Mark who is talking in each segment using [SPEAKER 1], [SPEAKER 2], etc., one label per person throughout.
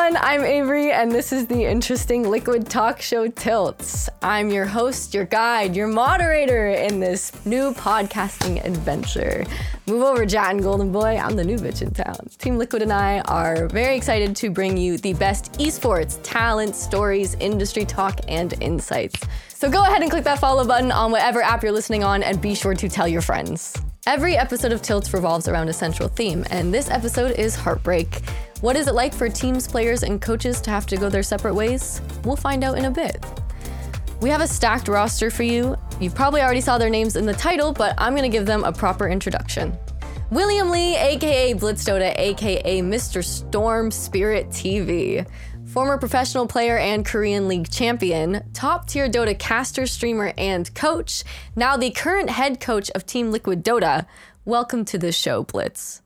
[SPEAKER 1] everyone, I'm Avery, and this is the interesting liquid talk show Tilts. I'm your host, your guide, your moderator in this new podcasting adventure. Move over, Jatin Golden Boy. I'm the new bitch in town. Team Liquid and I are very excited to bring you the best esports, talent, stories, industry talk, and insights. So go ahead and click that follow button on whatever app you're listening on, and be sure to tell your friends. Every episode of Tilts revolves around a central theme, and this episode is heartbreak. What is it like for teams, players, and coaches to have to go their separate ways? We'll find out in a bit. We have a stacked roster for you. You probably already saw their names in the title, but I'm going to give them a proper introduction. William Lee, aka Blitzdota, aka Mr. Storm Spirit TV. Former professional player and Korean League champion, top tier Dota caster, streamer, and coach, now the current head coach of Team Liquid Dota. Welcome to the show, Blitz.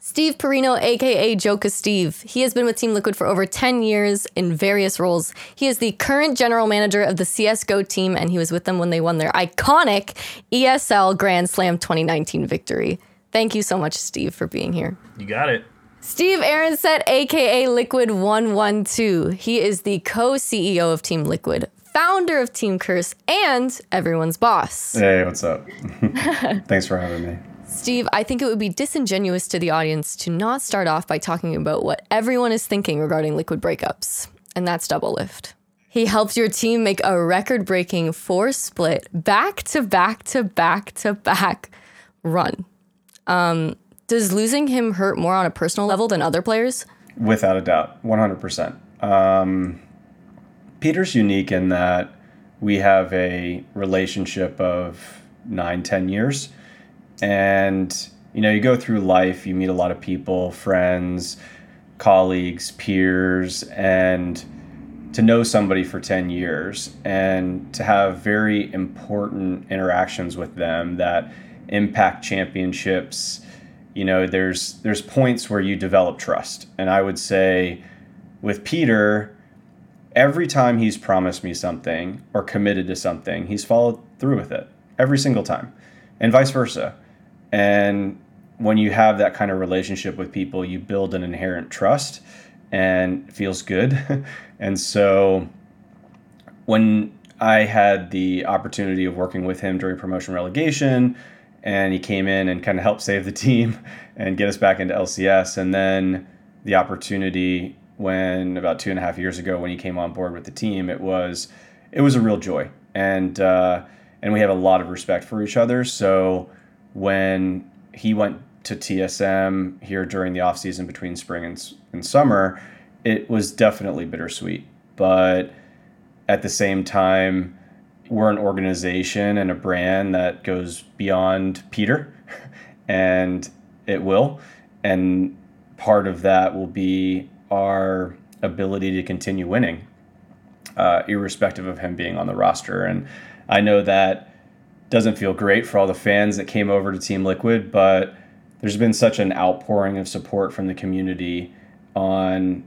[SPEAKER 1] Steve Perino, aka Joka Steve. He has been with Team Liquid for over 10 years in various roles. He is the current general manager of the CSGO team, and he was with them when they won their iconic ESL Grand Slam 2019 victory. Thank you so much, Steve, for being here.
[SPEAKER 2] You got it.
[SPEAKER 1] Steve Arhancet, aka Liquid112. He is the co CEO of Team Liquid, founder of Team Curse, and everyone's boss.
[SPEAKER 3] Hey, what's up? Thanks for having me.
[SPEAKER 1] Steve, I think it would be disingenuous to the audience to not start off by talking about what everyone is thinking regarding liquid breakups, and that's Doublelift. He helped your team make a record breaking four split back to back to back to back run. Um, does losing him hurt more on a personal level than other players?
[SPEAKER 3] Without a doubt, 100%. Um, Peter's unique in that we have a relationship of nine, ten years and, you know, you go through life, you meet a lot of people, friends, colleagues, peers, and to know somebody for 10 years and to have very important interactions with them that impact championships you know there's there's points where you develop trust and i would say with peter every time he's promised me something or committed to something he's followed through with it every single time and vice versa and when you have that kind of relationship with people, you build an inherent trust and feels good. and so when I had the opportunity of working with him during promotion relegation, and he came in and kind of helped save the team and get us back into LCS. And then the opportunity when about two and a half years ago when he came on board with the team, it was it was a real joy. And uh, and we have a lot of respect for each other. So when he went to TSM here during the off season between spring and, and summer, it was definitely bittersweet. But at the same time, we're an organization and a brand that goes beyond Peter, and it will. And part of that will be our ability to continue winning, uh, irrespective of him being on the roster. And I know that doesn't feel great for all the fans that came over to Team Liquid, but there's been such an outpouring of support from the community on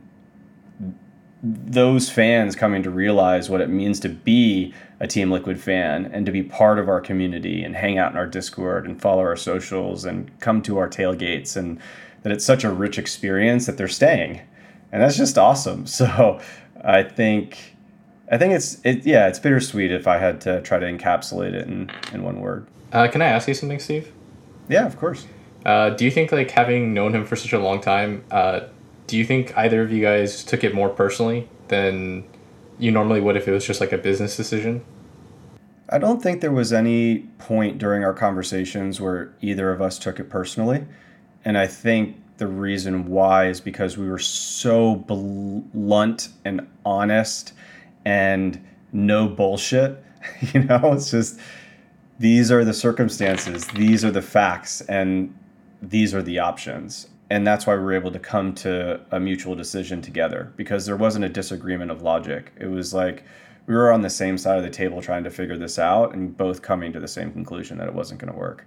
[SPEAKER 3] those fans coming to realize what it means to be a Team Liquid fan and to be part of our community and hang out in our Discord and follow our socials and come to our tailgates and that it's such a rich experience that they're staying. And that's just awesome. So I think I think it's it yeah, it's bittersweet if I had to try to encapsulate it in in one word.
[SPEAKER 4] Uh, can I ask you something, Steve?
[SPEAKER 3] Yeah, of course.
[SPEAKER 4] Uh, do you think like having known him for such a long time, uh, do you think either of you guys took it more personally than you normally would if it was just like a business decision?
[SPEAKER 3] I don't think there was any point during our conversations where either of us took it personally. And I think the reason why is because we were so blunt and honest and no bullshit. you know, it's just these are the circumstances, these are the facts, and these are the options. And that's why we were able to come to a mutual decision together because there wasn't a disagreement of logic. It was like we were on the same side of the table trying to figure this out and both coming to the same conclusion that it wasn't going to work.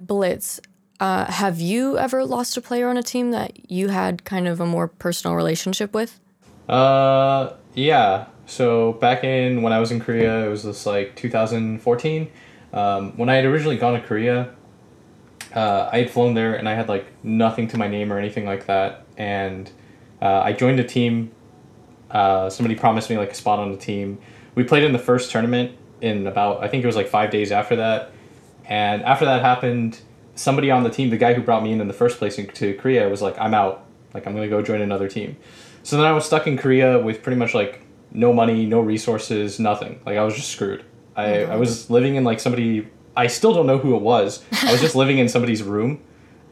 [SPEAKER 1] Blitz, uh, have you ever lost a player on a team that you had kind of a more personal relationship with?
[SPEAKER 4] Uh, yeah. So back in when I was in Korea, it was this like 2014. Um, when I had originally gone to Korea, uh, I had flown there and I had like nothing to my name or anything like that. And Uh, I joined a team. Uh, somebody promised me like a spot on the team. We played in the first tournament in about I think it was like five days after that, and after that happened, somebody on the team, the guy who brought me in in the first place to Korea, was like, "I'm out. Like I'm gonna go join another team." So then I was stuck in Korea with pretty much like no money, no resources, nothing. Like I was just screwed. I, I was living in like somebody I still don't know who it was. I was just living in somebody's room.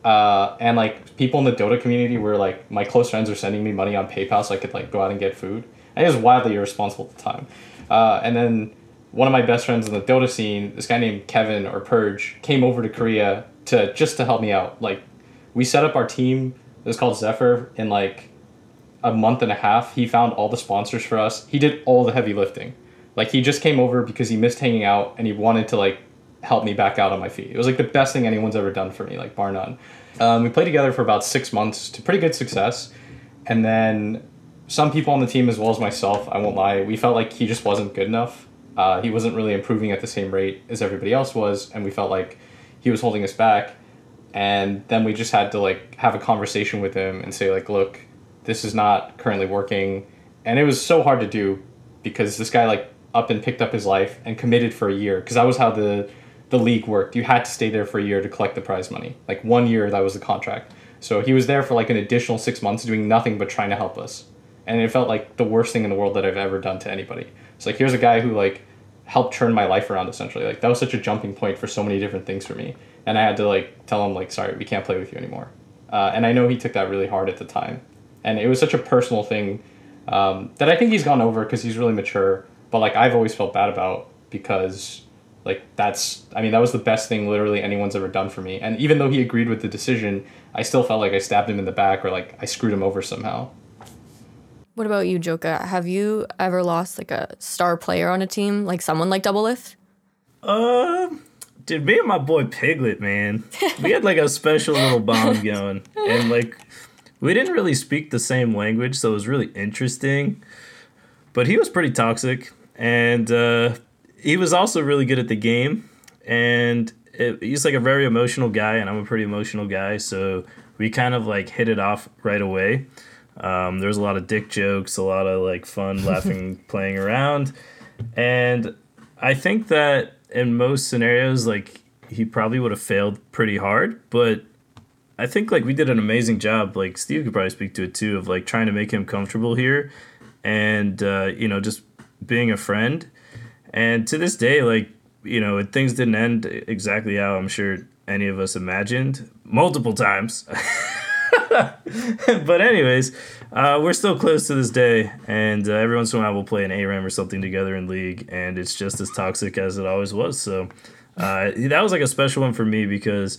[SPEAKER 4] Uh, and like people in the Dota community were like my close friends were sending me money on PayPal so I could like go out and get food. And it was wildly irresponsible at the time. Uh, and then one of my best friends in the Dota scene, this guy named Kevin or Purge, came over to Korea to just to help me out. Like we set up our team. It was called Zephyr in like a month and a half. He found all the sponsors for us. He did all the heavy lifting. Like he just came over because he missed hanging out and he wanted to like help me back out on my feet. It was like the best thing anyone's ever done for me, like bar none. Um, we played together for about six months to pretty good success, and then some people on the team as well as myself, I won't lie, we felt like he just wasn't good enough. Uh, he wasn't really improving at the same rate as everybody else was, and we felt like he was holding us back. And then we just had to like have a conversation with him and say like, look, this is not currently working, and it was so hard to do because this guy like up and picked up his life and committed for a year because that was how the the league worked. You had to stay there for a year to collect the prize money. Like one year, that was the contract. So he was there for like an additional six months doing nothing but trying to help us. And it felt like the worst thing in the world that I've ever done to anybody. It's like, here's a guy who like helped turn my life around essentially. Like that was such a jumping point for so many different things for me. And I had to like tell him like, sorry, we can't play with you anymore. Uh, and I know he took that really hard at the time. And it was such a personal thing um, that I think he's gone over because he's really mature. But like I've always felt bad about because like that's I mean that was the best thing literally anyone's ever done for me. And even though he agreed with the decision, I still felt like I stabbed him in the back or like I screwed him over somehow.
[SPEAKER 1] What about you, Joka? Have you ever lost like a star player on a team, like someone like Doublelift?
[SPEAKER 2] Um, dude, me and my boy Piglet, man, we had like a special little bond going, and like we didn't really speak the same language, so it was really interesting. But he was pretty toxic, and uh, he was also really good at the game, and it, he's like a very emotional guy, and I'm a pretty emotional guy, so we kind of like hit it off right away. Um, there was a lot of dick jokes, a lot of like fun, laughing, playing around, and I think that in most scenarios, like he probably would have failed pretty hard, but I think like we did an amazing job. Like Steve could probably speak to it too, of like trying to make him comfortable here, and uh, you know just being a friend and to this day, like, you know, things didn't end exactly how I'm sure any of us imagined multiple times. but anyways, uh, we're still close to this day, and uh, every once in a while we'll play an ARAM or something together in league, and it's just as toxic as it always was. So uh, that was like a special one for me because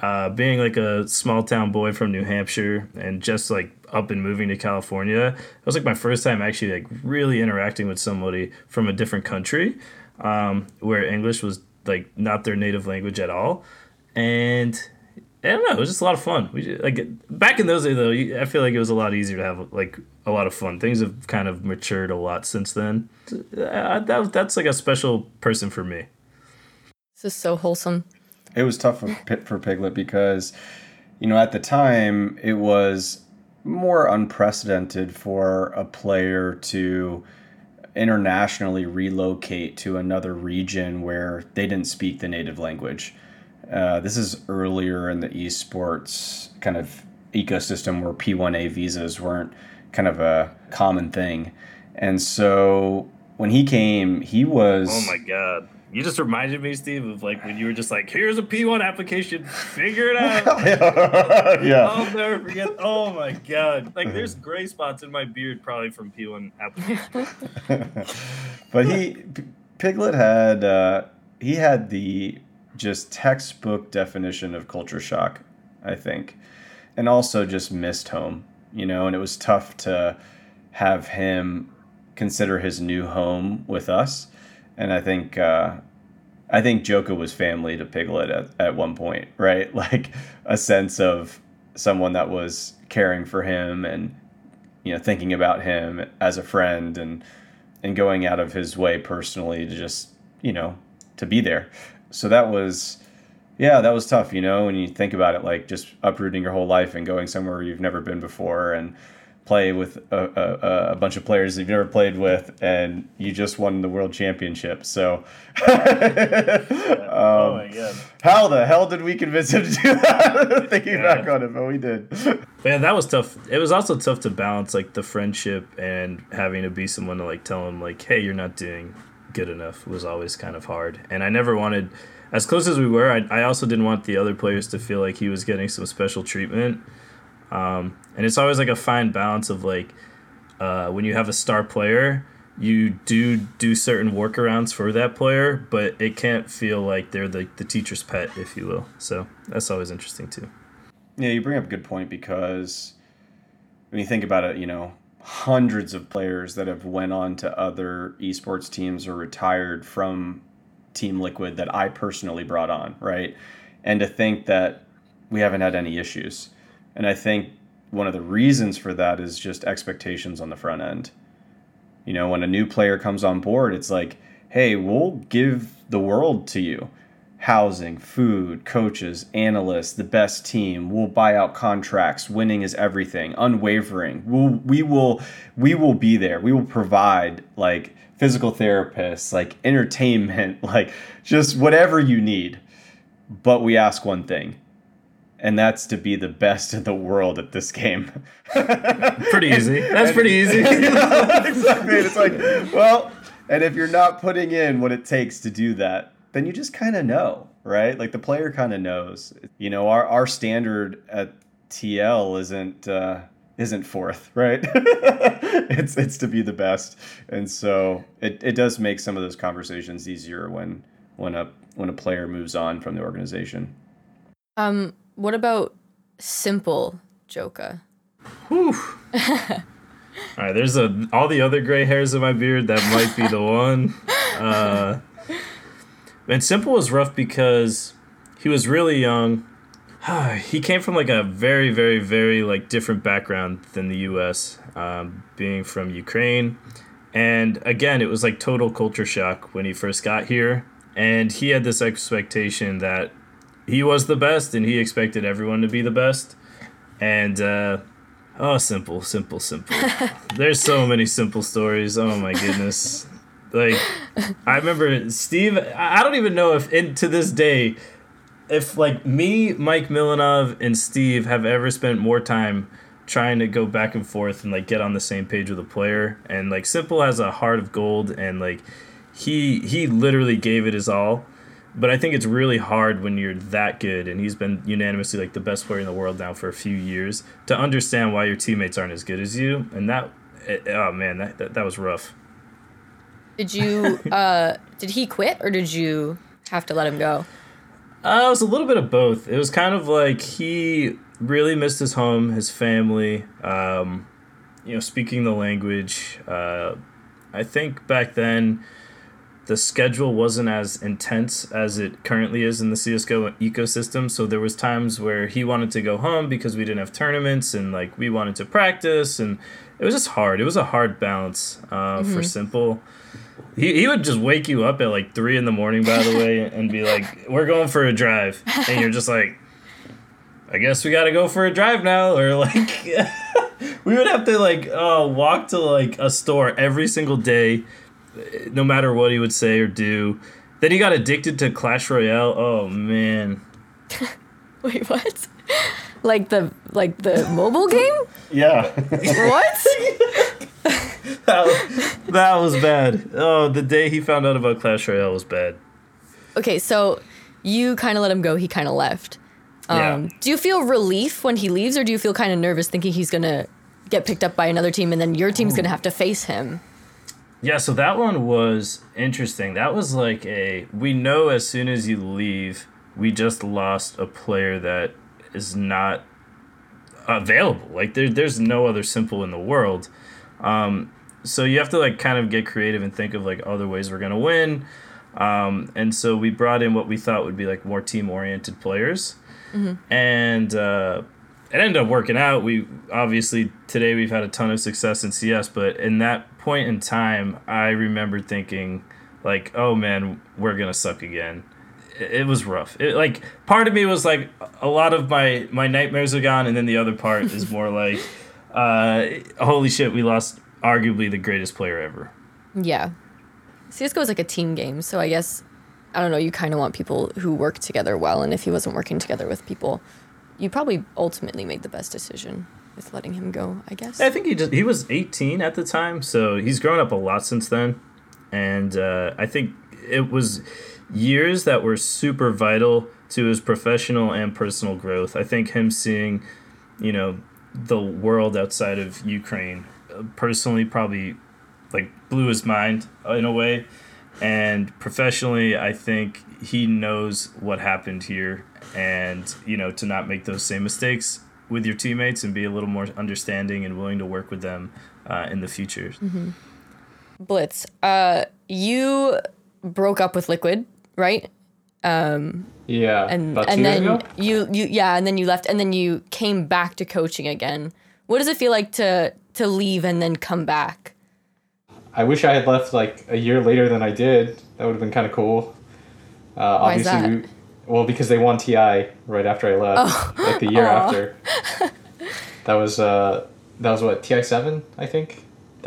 [SPEAKER 2] uh, being like a small town boy from New Hampshire and just like up and moving to California, it was like my first time actually like really interacting with somebody from a different country, um, where English was like not their native language at all, and I don't know, it was just a lot of fun. We just, like back in those days though, I feel like it was a lot easier to have like a lot of fun. Things have kind of matured a lot since then. Uh, that, that's like a special person for me.
[SPEAKER 1] This is so wholesome.
[SPEAKER 3] It was tough for, for Piglet because, you know, at the time it was more unprecedented for a player to internationally relocate to another region where they didn't speak the native language. Uh, this is earlier in the esports kind of ecosystem where P1A visas weren't kind of a common thing. And so when he came, he was.
[SPEAKER 2] Oh my God. You just reminded me, Steve, of like when you were just like, "Here's a P1 application, figure it out." yeah. I'll never forget. Oh my god! Like, there's gray spots in my beard probably from P1 application.
[SPEAKER 3] but he, Piglet had uh, he had the just textbook definition of culture shock, I think, and also just missed home. You know, and it was tough to have him consider his new home with us and I think uh, I think Joka was family to Piglet at, at one point, right? Like a sense of someone that was caring for him and you know thinking about him as a friend and and going out of his way personally to just you know to be there. So that was yeah, that was tough, you know, when you think about it like just uprooting your whole life and going somewhere you've never been before and play with a, a, a bunch of players you've never played with, and you just won the world championship. So,
[SPEAKER 2] oh my um, god.
[SPEAKER 3] how the hell did we convince him to do that? Thinking back on it, but we did.
[SPEAKER 2] Man, that was tough. It was also tough to balance like the friendship and having to be someone to like tell him like, "Hey, you're not doing good enough." Was always kind of hard, and I never wanted, as close as we were, I, I also didn't want the other players to feel like he was getting some special treatment. Um, and it's always like a fine balance of like, uh, when you have a star player, you do do certain workarounds for that player, but it can't feel like they're the, the teacher's pet, if you will. So that's always interesting too.
[SPEAKER 3] Yeah, you bring up a good point because when you think about it, you know, hundreds of players that have went on to other esports teams or retired from Team Liquid that I personally brought on, right? And to think that we haven't had any issues. And I think one of the reasons for that is just expectations on the front end. You know, when a new player comes on board, it's like, hey, we'll give the world to you housing, food, coaches, analysts, the best team. We'll buy out contracts. Winning is everything. Unwavering. We'll, we will we will be there. We will provide like physical therapists, like entertainment, like just whatever you need. But we ask one thing, and that's to be the best in the world at this game.
[SPEAKER 2] pretty easy. That's pretty easy.
[SPEAKER 3] exactly. And it's like, well, and if you're not putting in what it takes to do that, then you just kind of know, right? Like the player kind of knows. You know, our our standard at TL isn't uh, isn't fourth, right? it's it's to be the best, and so it, it does make some of those conversations easier when when a when a player moves on from the organization.
[SPEAKER 1] Um, what about simple Joka? Whew.
[SPEAKER 2] All right, there's a all the other gray hairs in my beard. That might be the one. Uh, and simple was rough because he was really young. he came from like a very, very, very like different background than the U.S. Um, being from Ukraine, and again, it was like total culture shock when he first got here. And he had this expectation that he was the best, and he expected everyone to be the best. And uh, oh, simple, simple, simple. There's so many simple stories. Oh my goodness. Like I remember Steve. I don't even know if, in, to this day, if like me, Mike Milanov, and Steve have ever spent more time trying to go back and forth and like get on the same page with a player. And like Simple has a heart of gold, and like he he literally gave it his all. But I think it's really hard when you're that good, and he's been unanimously like the best player in the world now for a few years, to understand why your teammates aren't as good as you. And that, it, oh man, that, that that was rough.
[SPEAKER 1] Did you uh did he quit or did you have to let him go?
[SPEAKER 2] Uh, it was a little bit of both. It was kind of like he really missed his home, his family. Um, you know, speaking the language. Uh, I think back then, the schedule wasn't as intense as it currently is in the CS:GO ecosystem. So there was times where he wanted to go home because we didn't have tournaments, and like we wanted to practice, and it was just hard. It was a hard balance uh, for Simple. He, he would just wake you up at like three in the morning, by the way, and be like, "We're going for a drive," and you're just like, "I guess we got to go for a drive now," or like, we would have to like uh, walk to like a store every single day, no matter what he would say or do. Then he got addicted to Clash Royale. Oh man,
[SPEAKER 1] Wait, what? Like the like the mobile game?
[SPEAKER 3] Yeah.
[SPEAKER 1] What?
[SPEAKER 2] that, that was bad. Oh, the day he found out about Clash Royale was bad.
[SPEAKER 1] Okay, so you kind of let him go. He kind of left. Um,
[SPEAKER 2] Yeah.
[SPEAKER 1] Do you feel relief when he leaves, or do you feel kind of nervous thinking he's gonna get picked up by another team and then your team's gonna have to face him?
[SPEAKER 2] Yeah, so that one was interesting. That was like a we know as soon as you leave, we just lost a player that is not available. Like there there's no other simple in the world. Um so you have to like kind of get creative and think of like other ways we're going to win. Um and so we brought in what we thought would be like more team oriented players. And uh it ended up working out. We obviously today we've had a ton of success in CS, but in that point in time, I remember thinking like, "Oh man, we're gonna suck again." It, it was rough. It, like part of me was like, a lot of my my nightmares are gone, and then the other part is more like, uh, holy shit, we lost arguably the greatest player ever.
[SPEAKER 1] Yeah. CSGO is like a team game, so I guess I don't know, you kind of want people who work together well, and if he wasn't working together with people, you probably ultimately made the best decision with letting him go, I guess.
[SPEAKER 2] I think he just he was 18 at the time, so he's grown up a lot since then, and uh, I think it was years that were super vital to his professional and personal growth. I think him seeing, you know, the world outside of Ukraine uh, personally probably like blew his mind in a way. And professionally, I think he knows what happened here and, you know, to not make those same mistakes with your teammates and be a little more understanding and willing to work with them uh, in the future.
[SPEAKER 1] Mm-hmm. Blitz, uh, you broke up with Liquid, right? Um,
[SPEAKER 4] yeah,
[SPEAKER 1] and and then you you yeah, and then you left, and then you came back to coaching again. What does it feel like to to leave and then come back?
[SPEAKER 4] I wish I had left like a year later than I did. That would have been kind of cool. Uh,
[SPEAKER 1] Why obviously, is that?
[SPEAKER 4] We, well, because they won TI right after I left, oh. like the year after. that was uh, that was what TI seven, I think.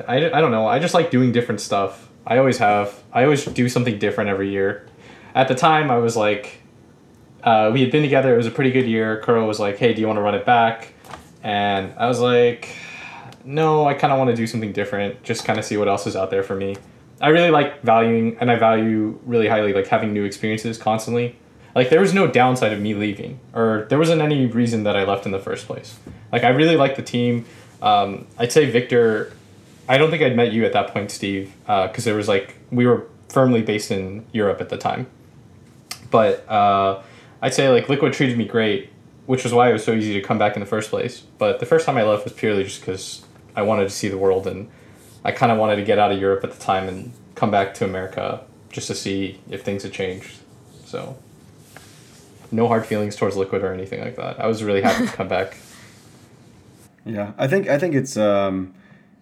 [SPEAKER 4] I, I don't know. I just like doing different stuff. I always have. I always do something different every year. At the time, I was like, uh, we had been together. It was a pretty good year. Kuro was like, "Hey, do you want to run it back?" And I was like, "No, I kind of want to do something different. Just kind of see what else is out there for me." I really like valuing, and I value really highly like having new experiences constantly. Like there was no downside of me leaving, or there wasn't any reason that I left in the first place. Like I really like the team. Um, I'd say Victor I don't think I'd met you at that point, Steve, because uh, there was like we were firmly based in Europe at the time. But uh, I'd say like Liquid treated me great, which was why it was so easy to come back in the first place. But the first time I left was purely just because I wanted to see the world and I kind of wanted to get out of Europe at the time and come back to America just to see if things had changed. So no hard feelings towards Liquid or anything like that. I was really happy to come back.
[SPEAKER 3] Yeah, I think I think it's um,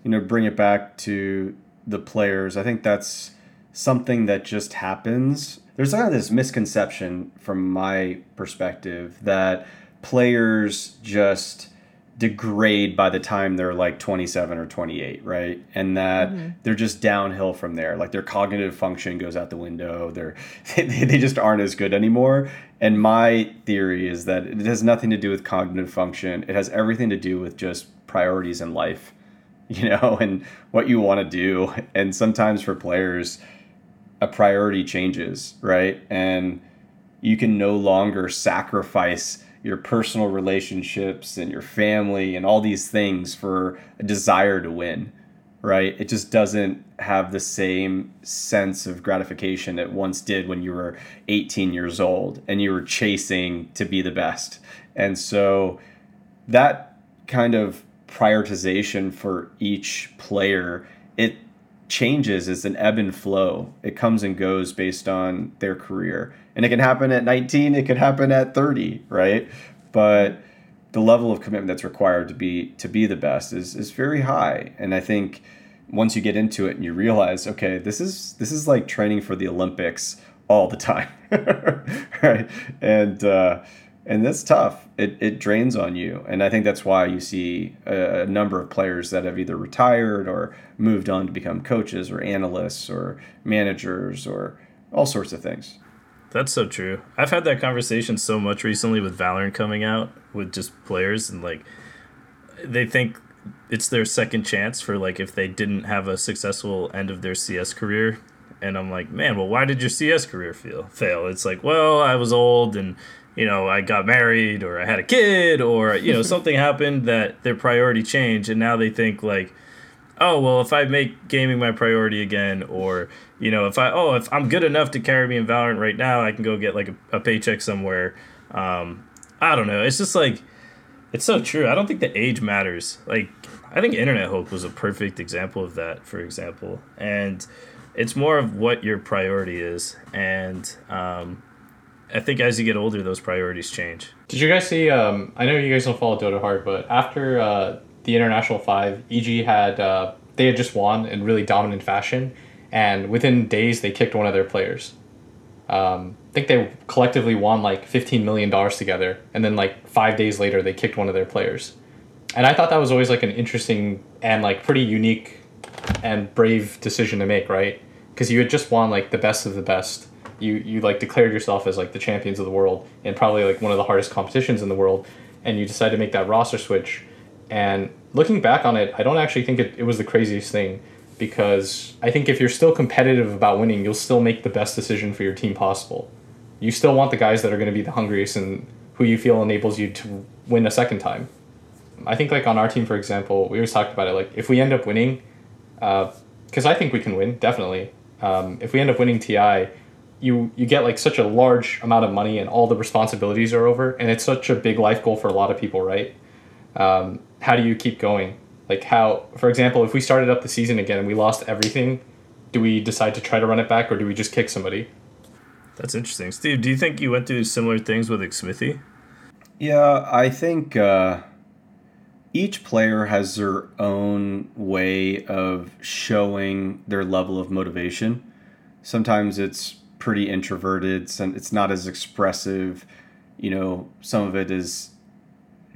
[SPEAKER 3] you know, bring it back to the players. I think that's something that just happens. There's kind of this misconception from my perspective that players just degrade by the time they're like 27 or 28 right and that mm-hmm. they're just downhill from there like their cognitive function goes out the window they're they, they just aren't as good anymore and my theory is that it has nothing to do with cognitive function it has everything to do with just priorities in life you know, and what you want to do. And sometimes for players, a priority changes, right? And you can no longer sacrifice your personal relationships and your family and all these things for a desire to win, right? It just doesn't have the same sense of gratification it once did when you were 18 years old and you were chasing to be the best. And so that kind of prioritization for each player, it changes as an ebb and flow. It comes and goes based on their career. And it can happen at 19, it could happen at 30, right? But the level of commitment that's required to be to be the best is is very high. And I think once you get into it and you realize, okay, this is this is like training for the Olympics all the time. right? And uh and that's tough. It, it drains on you, and I think that's why you see a, a, number of players that have either retired or moved on to become coaches or analysts or managers or all sorts of things.
[SPEAKER 2] That's so true. I've had that conversation so much recently with Valorant coming out with just players and like they think it's their second chance for like if they didn't have a successful end of their CS career. And I'm like, man, well, why did your CS career feel fail? It's like, well, I was old and you know, I got married or I had a kid or, you know, something happened that their priority changed and now they think like, oh, well, if I make gaming my priority again or, you know, if I, oh, if I'm good enough to carry me in Valorant right now, I can go get like a, a paycheck somewhere. Um, I don't know. It's just like, it's so true. I don't think the age matters. Like, I think Internet Hope was a perfect example of that, for example. And it's more of what your priority is. And, um, I think as you get older, those priorities change.
[SPEAKER 4] Did you guys see? Um, I know you guys don't follow Dota hard, but after uh, the International Five, EG had uh, they had just won in really dominant fashion, and within days they kicked one of their players. Um, I think they collectively won like fifteen million dollars together, and then like five days later they kicked one of their players, And I thought that was always like an interesting and like pretty unique and brave decision to make, right? Because you had just won like the best of the best. You you like declared yourself as like the champions of the world in probably like one of the hardest competitions in the world, and you decided to make that roster switch. And looking back on it, I don't actually think it, it was the craziest thing because I think if you're still competitive about winning, you'll still make the best decision for your team possible. You still want the guys that are going to be the hungriest and who you feel enables you to win a second time. I think like on our team, for example, we always talked about it. Like if we end up winning, because I think we can win definitely. Um, if we end up winning TI, you you get like such a large amount of money and all the responsibilities are over, and it's such a big life goal for a lot of people, right? Um, how do you keep going? Like how, for example, if we started up the season again and we lost everything, do we decide to try to run it back or do we just kick somebody?
[SPEAKER 2] That's interesting. Steve, do you think you went through similar things with Xmithie?
[SPEAKER 3] Yeah, I think uh, each player has their own way of showing their level of motivation. Sometimes it's pretty introverted, it's not as expressive. You know, some of it is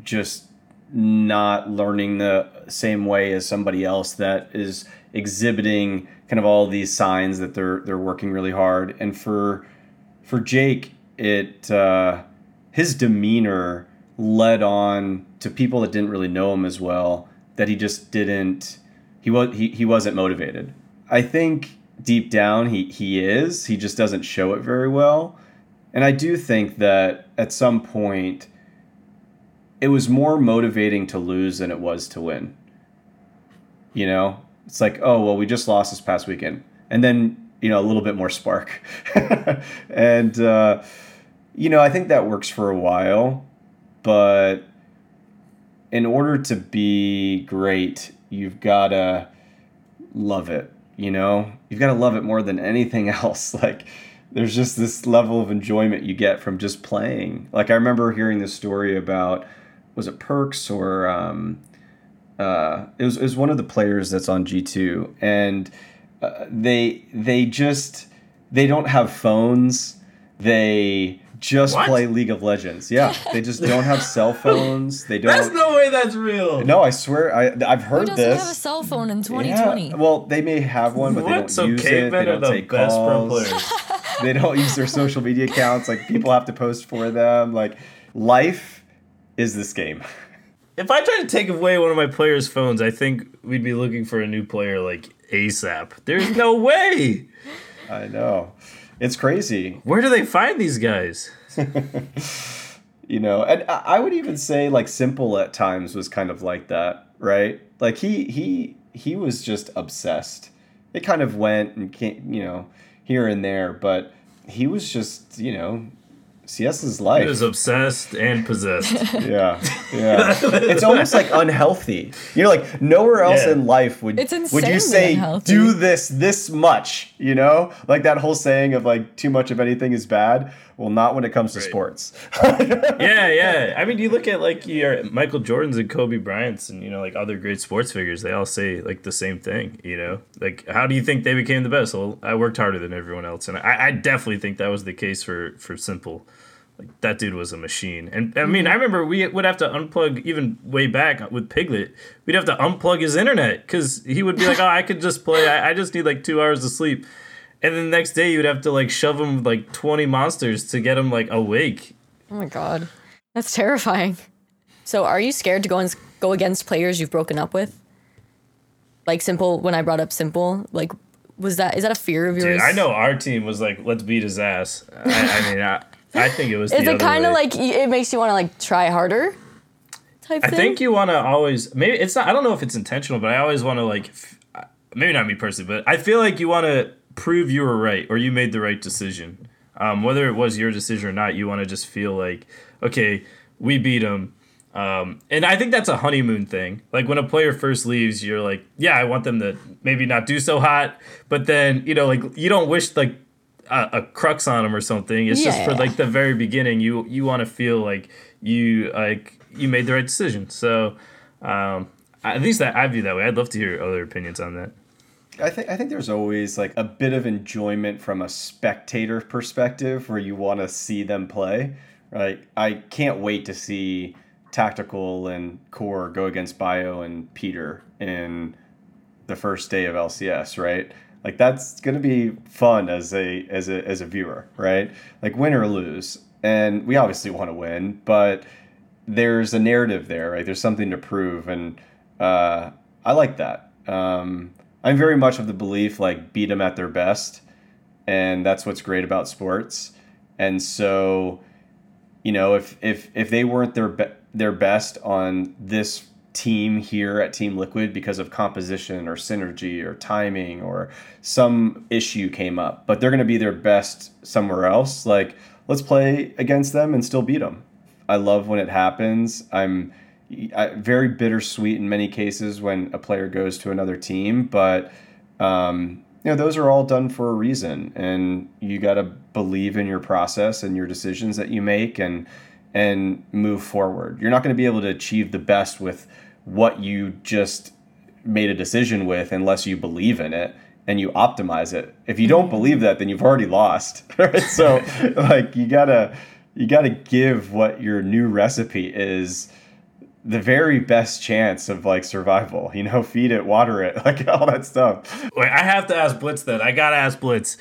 [SPEAKER 3] just not learning the same way as somebody else that is exhibiting kind of all these signs that they're they're working really hard. And for for Jake, it uh, his demeanor led on to people that didn't really know him as well that he just didn't he was he, he wasn't motivated. I think deep down he he is, he just doesn't show it very well. And I do think that at some point it was more motivating to lose than it was to win. You know, it's like, oh well, we just lost this past weekend, and then you know a little bit more spark, and uh, you know I think that works for a while, but in order to be great, you've gotta love it. You know, you've got to love it more than anything else. Like, there's just this level of enjoyment you get from just playing. Like, I remember hearing this story about was it Perkz or um, uh, it was it was one of the players that's on G two, and uh, they they just they don't have phones. They just
[SPEAKER 2] What?
[SPEAKER 3] play League of Legends. Yeah, they just don't have cell phones. They don't.
[SPEAKER 2] That's no way that's real.
[SPEAKER 3] no, I swear, I I've heard
[SPEAKER 5] Who
[SPEAKER 3] heard
[SPEAKER 5] doesn't
[SPEAKER 3] this.
[SPEAKER 5] have a cell phone in 2020?
[SPEAKER 3] Yeah, well, they may have one, but they don't
[SPEAKER 2] So
[SPEAKER 3] use it. They don't
[SPEAKER 2] the
[SPEAKER 3] take
[SPEAKER 2] best
[SPEAKER 3] calls. they don't use their social media accounts. Like people have to post for them. Like life is this game.
[SPEAKER 2] If I tried to take away one of my players' phones, I think we'd be looking for a new player like ASAP. There's no way.
[SPEAKER 3] I know, it's crazy.
[SPEAKER 2] Where do they find these guys?
[SPEAKER 3] You know, and I would even say like simple at times was kind of like that, right? Like he he he was just obsessed. It kind of went and came, you know, here and there, but he was just you know, CS is life.
[SPEAKER 2] He was obsessed and possessed.
[SPEAKER 3] Yeah, yeah. it's almost like unhealthy. You know, like nowhere else
[SPEAKER 2] Yeah.
[SPEAKER 3] in life would
[SPEAKER 5] It's
[SPEAKER 3] would you say
[SPEAKER 5] unhealthy.
[SPEAKER 3] do this this much. You know, like that whole saying of like too much of anything is bad. Well, not when it comes to sports.
[SPEAKER 2] yeah, yeah. I mean, you look at like your Michael Jordans and Kobe Bryant's, and you know, like other great sports figures. They all say like the same thing. You know, like how do you think they became the best? Well, I worked harder than everyone else, and I, I definitely think that was the case for for Simple. Like that dude was a machine, and I mean, mm-hmm. I remember we would have to unplug even way back with Piglet. We'd have to unplug his internet because he would be like, "Oh, I could just play. I, I just need like two hours of sleep." And then the next day, you would have to like shove him with, like twenty monsters to get him like awake.
[SPEAKER 1] Oh my god, that's terrifying. So, are you scared to go and go against players you've broken up with? Like simple. When I brought up simple, like was that is that a fear of yours?
[SPEAKER 2] Dude, I know our team was like, let's beat his ass. I, I mean, I, I think it was.
[SPEAKER 1] Is it kind of like it makes you want to like try harder? Type
[SPEAKER 2] I
[SPEAKER 1] thing.
[SPEAKER 2] think you want to always. Maybe it's not. I don't know if it's intentional, but I always want to like. Maybe not me personally, but I feel like you want to prove you were right or you made the right decision. Um, whether it was your decision or not, you want to just feel like, okay, we beat them. Um, and I think that's a honeymoon thing. Like when a player first leaves, you're like, yeah, I want them to maybe not do so hot, but then you know, like you don't wish like a, a crux on them or something. It's just for
[SPEAKER 1] Yeah.
[SPEAKER 2] like the very beginning. You you want to feel like you like you made the right decision. So um, at least that I view that way. I'd love to hear other opinions on that.
[SPEAKER 3] I think I think there's always like a bit of enjoyment from a spectator perspective where you want to see them play. Right? I can't wait to see tactical and core go against bio and Peter in the first day of LCS, right? Like that's going to be fun as a as a as a viewer, right? Like win or lose. And we obviously want to win, but there's a narrative there, right? There's something to prove and uh, I like that. Um, I'm very much of the belief like beat them at their best, and that's what's great about sports. And so, you know, if if if they weren't their be- their best on this team here at Team Liquid because of composition or synergy or timing or some issue came up, but they're going to be their best somewhere else. Like, let's play against them and still beat them. I love when it happens. I'm I, very bittersweet in many cases when a player goes to another team, but um, you know those are all done for a reason, and you got to believe in your process and your decisions that you make, and and move forward. You're not going to be able to achieve the best with what you just made a decision with unless you believe in it and you optimize it. If you don't believe that, then you've already lost. Right? So like you gotta you gotta give what your new recipe is the very best chance of like survival. You know, feed it, water it, like all that stuff.
[SPEAKER 2] Wait, I have to ask Blitz then. I gotta ask Blitz.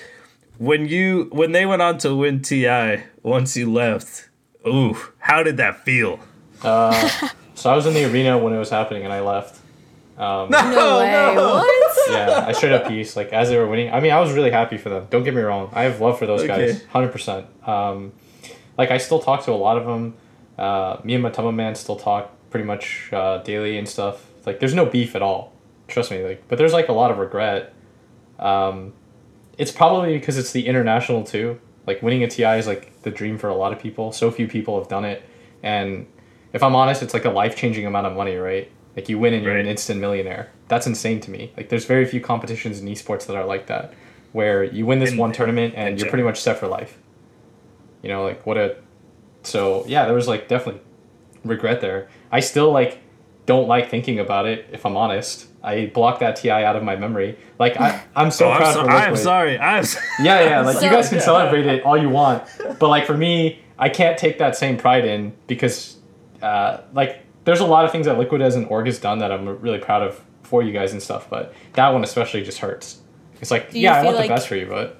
[SPEAKER 2] When you when they went on to win TI once you left, ooh, how did that feel?
[SPEAKER 4] Uh, so I was in the arena when it was happening, and I left. Um,
[SPEAKER 1] No way. What?
[SPEAKER 4] yeah, I straight up peace. like as they were winning. I mean, I was really happy for them. Don't get me wrong. I have love for those
[SPEAKER 2] Okay.
[SPEAKER 4] guys, hundred percent. Um, like I still talk to a lot of them. Uh, me and my Matumbaman still talk pretty much uh, daily and stuff. Like, there's no beef at all. Trust me. Like, but there's like a lot of regret. Um, it's probably because it's the international too. Like winning a TI is like the dream for a lot of people. So few people have done it, and if I'm honest, it's like a life changing amount of money, right? Like you win and you're an instant millionaire. That's insane to me. Like there's very few competitions in esports that are like that, where you win this
[SPEAKER 2] And-
[SPEAKER 4] one tournament and
[SPEAKER 2] and
[SPEAKER 4] you're pretty much set for life. You know, like what a. So yeah, there was like definitely regret there. I still like don't like thinking about it. If I'm honest, I blocked that TI out of my memory. Like I, I'm so
[SPEAKER 2] oh,
[SPEAKER 4] proud
[SPEAKER 2] I'm, so,
[SPEAKER 4] for
[SPEAKER 2] I'm sorry. I'm
[SPEAKER 4] Yeah, yeah. Like you guys can celebrate it all you want, but like for me, I can't take that same pride in because, uh, like, there's a lot of things that Liquid as an org has done that I'm really proud of for you guys and stuff. But that one especially just hurts. It's like, yeah, I
[SPEAKER 1] feel
[SPEAKER 4] want
[SPEAKER 1] like-
[SPEAKER 4] the best for you, but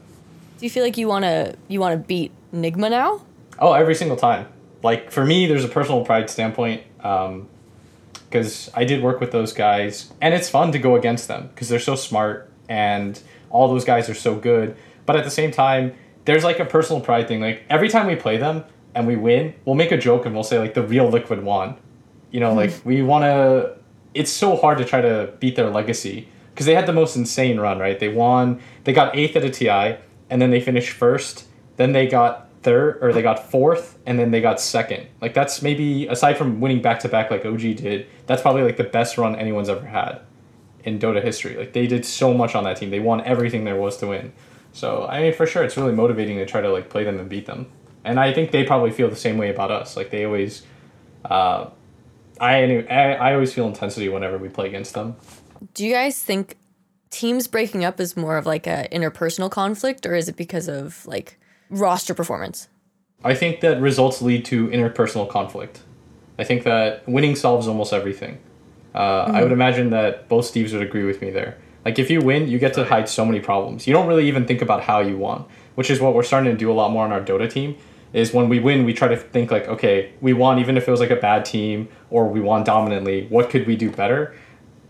[SPEAKER 1] Do you feel like you wanna you wanna beat Nigma now?
[SPEAKER 4] oh, every single time. Like for me, there's a personal pride standpoint. Um, because I did work with those guys, and it's fun to go against them because they're so smart and all those guys are so good. But at the same time, there's like a personal pride thing. Like every time we play them and we win, we'll make a joke and we'll say like the real Liquid won. You know, like hmm. we want to. It's so hard to try to beat their legacy because they had the most insane run, right? They won. They got eighth at a TI, and then they finished first. Then they got third, or they got fourth, and then they got second. Like that's maybe aside from winning back to back like OG did, that's probably like the best run anyone's ever had in Dota history. Like they did so much on that team. They won everything there was to win. So I mean, for sure, it's really motivating to try to like play them and beat them. And I think they probably feel the same way about us. Like they always, uh, I, I I always feel intensity whenever we play against them.
[SPEAKER 1] Do you guys think teams breaking up is more of like a interpersonal conflict or is it because of like roster performance?
[SPEAKER 4] I think that results lead to interpersonal conflict. I think that winning solves almost everything. Uh, I would imagine that both Steves would agree with me there. Like if you win, you get to hide so many problems. You don't really even think about how you won, which is what we're starting to do a lot more on our Dota team. Is when we win, we try to think like, okay, we won even if it was like a bad team or we won dominantly. What could we do better?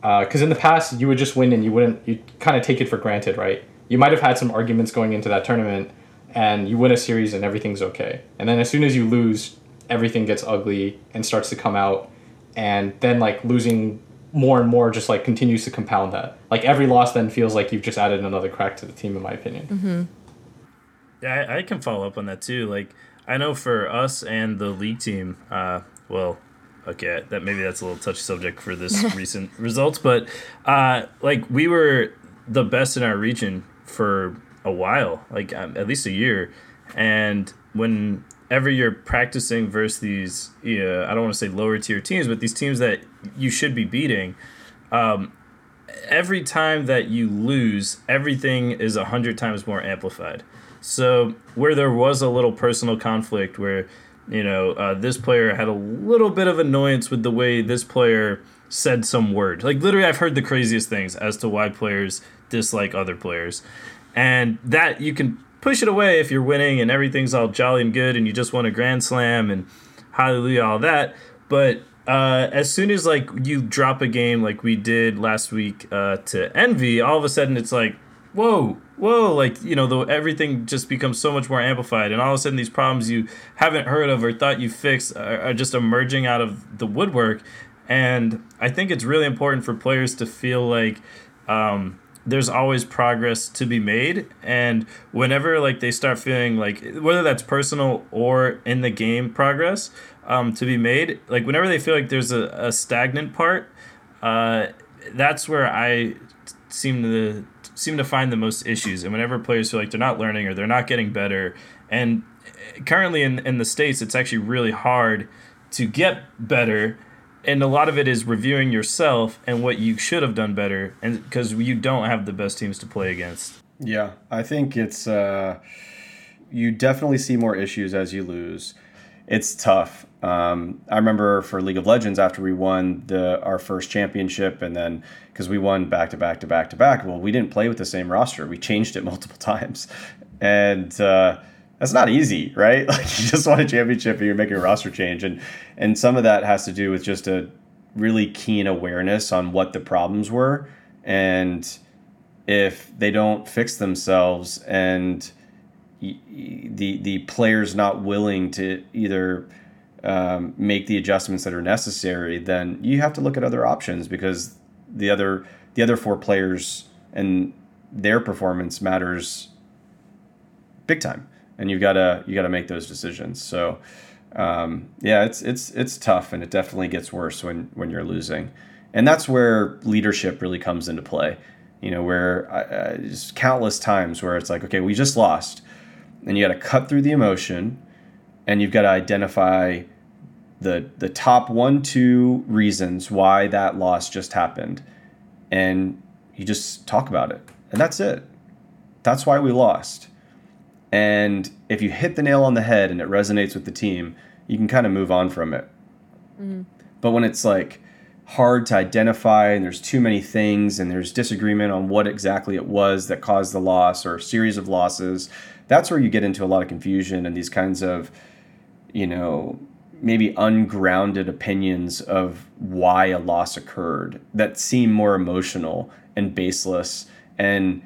[SPEAKER 4] Because in the past, you would just win and you wouldn't. You kind of take it for granted, right? You might have had some arguments going into that tournament, and you win a series and everything's okay. And then as soon as you lose, everything gets ugly and starts to come out, and then like losing more and more just like continues to compound that. Like every loss then feels like you've just added another crack to the team, in my opinion.
[SPEAKER 2] Yeah, I, I can follow up on that too. Like, I know for us and the league team, uh, well, okay, that maybe that's a little touchy subject for this recent results, but uh, like we were the best in our region for a while, like um, at least a year, and whenever you're practicing versus these, yeah, I don't want to say lower tier teams, but these teams that you should be beating. Um, every time that you lose, everything is a hundred times more amplified. So where there was a little personal conflict where you know, uh, this player had a little bit of annoyance with the way this player said some word. Like literally, I've heard the craziest things as to why players dislike other players, and that you can push it away if you're winning and everything's all jolly and good and you just won a grand slam and hallelujah all that. But uh, as soon as like you drop a game like we did last week uh, to Envy, all of a sudden it's like, whoa, whoa, like you know, the everything just becomes so much more amplified, and all of a sudden these problems you haven't heard of or thought you fixed are, are just emerging out of the woodwork. And I think it's really important for players to feel like um, there's always progress to be made and whenever like they start feeling like whether that's personal or in the game progress um, to be made like whenever they feel like there's a, a stagnant part uh, that's where i seem to seem to find the most issues. And whenever players feel like they're not learning or they're not getting better and currently in, in the states it's actually really hard to get better and a lot of it is reviewing yourself and what you should have done better and because you don't have the best teams to play against
[SPEAKER 3] Yeah, I think it's uh, you definitely see more issues as you lose. It's tough. Um, I remember for League of Legends after we won the our first championship, and then because we won back to back to back to back. Well, we didn't play with the same roster. We changed it multiple times, and uh, that's not easy, right? Like you just won a championship and you're making a roster change, and and some of that has to do with just a really keen awareness on what the problems were, and if they don't fix themselves and the the players not willing to either um, make the adjustments that are necessary, then you have to look at other options because the other the other four players and their performance matters big time, and you've got to you got to make those decisions. So. Um, yeah, it's it's it's tough, and it definitely gets worse when when you're losing, and that's where leadership really comes into play you know, where uh, just countless times where it's like, okay, we just lost, and you got to cut through the emotion, and you've got to identify the the top one two reasons why that loss just happened, and you just talk about it, and that's it. That's why we lost. And if you hit the nail on the head and it resonates with the team, you can kind of move on from it. Mm-hmm. But when it's like hard to identify and there's too many things and there's disagreement on what exactly it was that caused the loss or a series of losses, that's where you get into a lot of confusion and these kinds of, you know, maybe ungrounded opinions of why a loss occurred that seem more emotional and baseless and